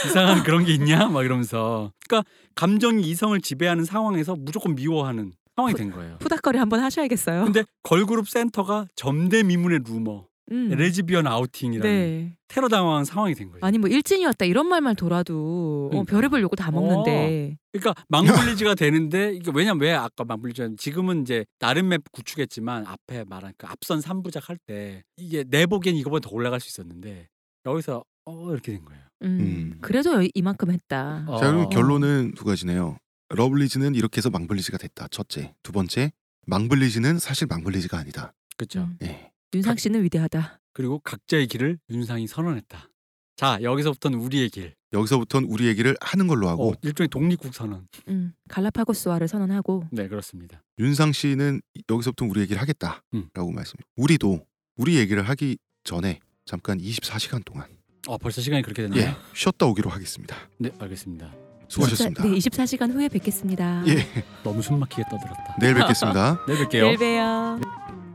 이상한 그런 게 있냐? 막 이러면서. 그러니까 감정이 이성을 지배하는 상황에서 무조건 미워하는 상황이 된 거예요. 푸닥거리 한번 하셔야겠어요. 근데 걸그룹 센터가 전대미문의 루머, 음. 레즈비언 아우팅이라는 네. 테러 당한 상황이 된 거예요. 아니 뭐 일진이었다 이런 말만 돌아도 어, 그러니까. 별의별 욕을 다 먹는데. 그러니까 망블리즈가 되는데 이게 왜냐면 왜 아까 망블리즈 지금은 이제 나름 맵 구축했지만 앞에 말한 그 앞선 3부작 할 때 이게 내 보기엔 이거보다 더 올라갈 수 있었는데 여기서 어 이렇게 된 거예요. 음. 음. 그래도 여- 이만큼 했다. 어. 자 그럼 결론은 두 가지네요. 러블리즈는 이렇게 해서 망블리즈가 됐다. 첫째. 두 번째. 망블리즈는 사실 망블리즈가 아니다. 그렇죠. 음. 예. 윤상 씨는 위대하다. 그리고 각자의 길을 윤상이 선언했다. 자 여기서부터는 우리의 길. 여기서부터는 우리 얘기를 하는 걸로 하고 어, 일종의 독립국 선언. 음. 갈라파고스화를 선언하고. 네 그렇습니다. 윤상 씨는 여기서부터 우리 얘기를 하겠다라고 음. 말씀. 우리도 우리 얘기를 하기 전에 잠깐 24시간 동안 어 벌써 시간이 그렇게 됐나요? 예 쉬었다 오기로 하겠습니다. 네 알겠습니다. 수고하셨습니다. 네, 24시간 후에 뵙겠습니다. 예 너무 숨막히게 떠들었다. 내일 뵙겠습니다. 내일 뵐게요. 내일 봬요.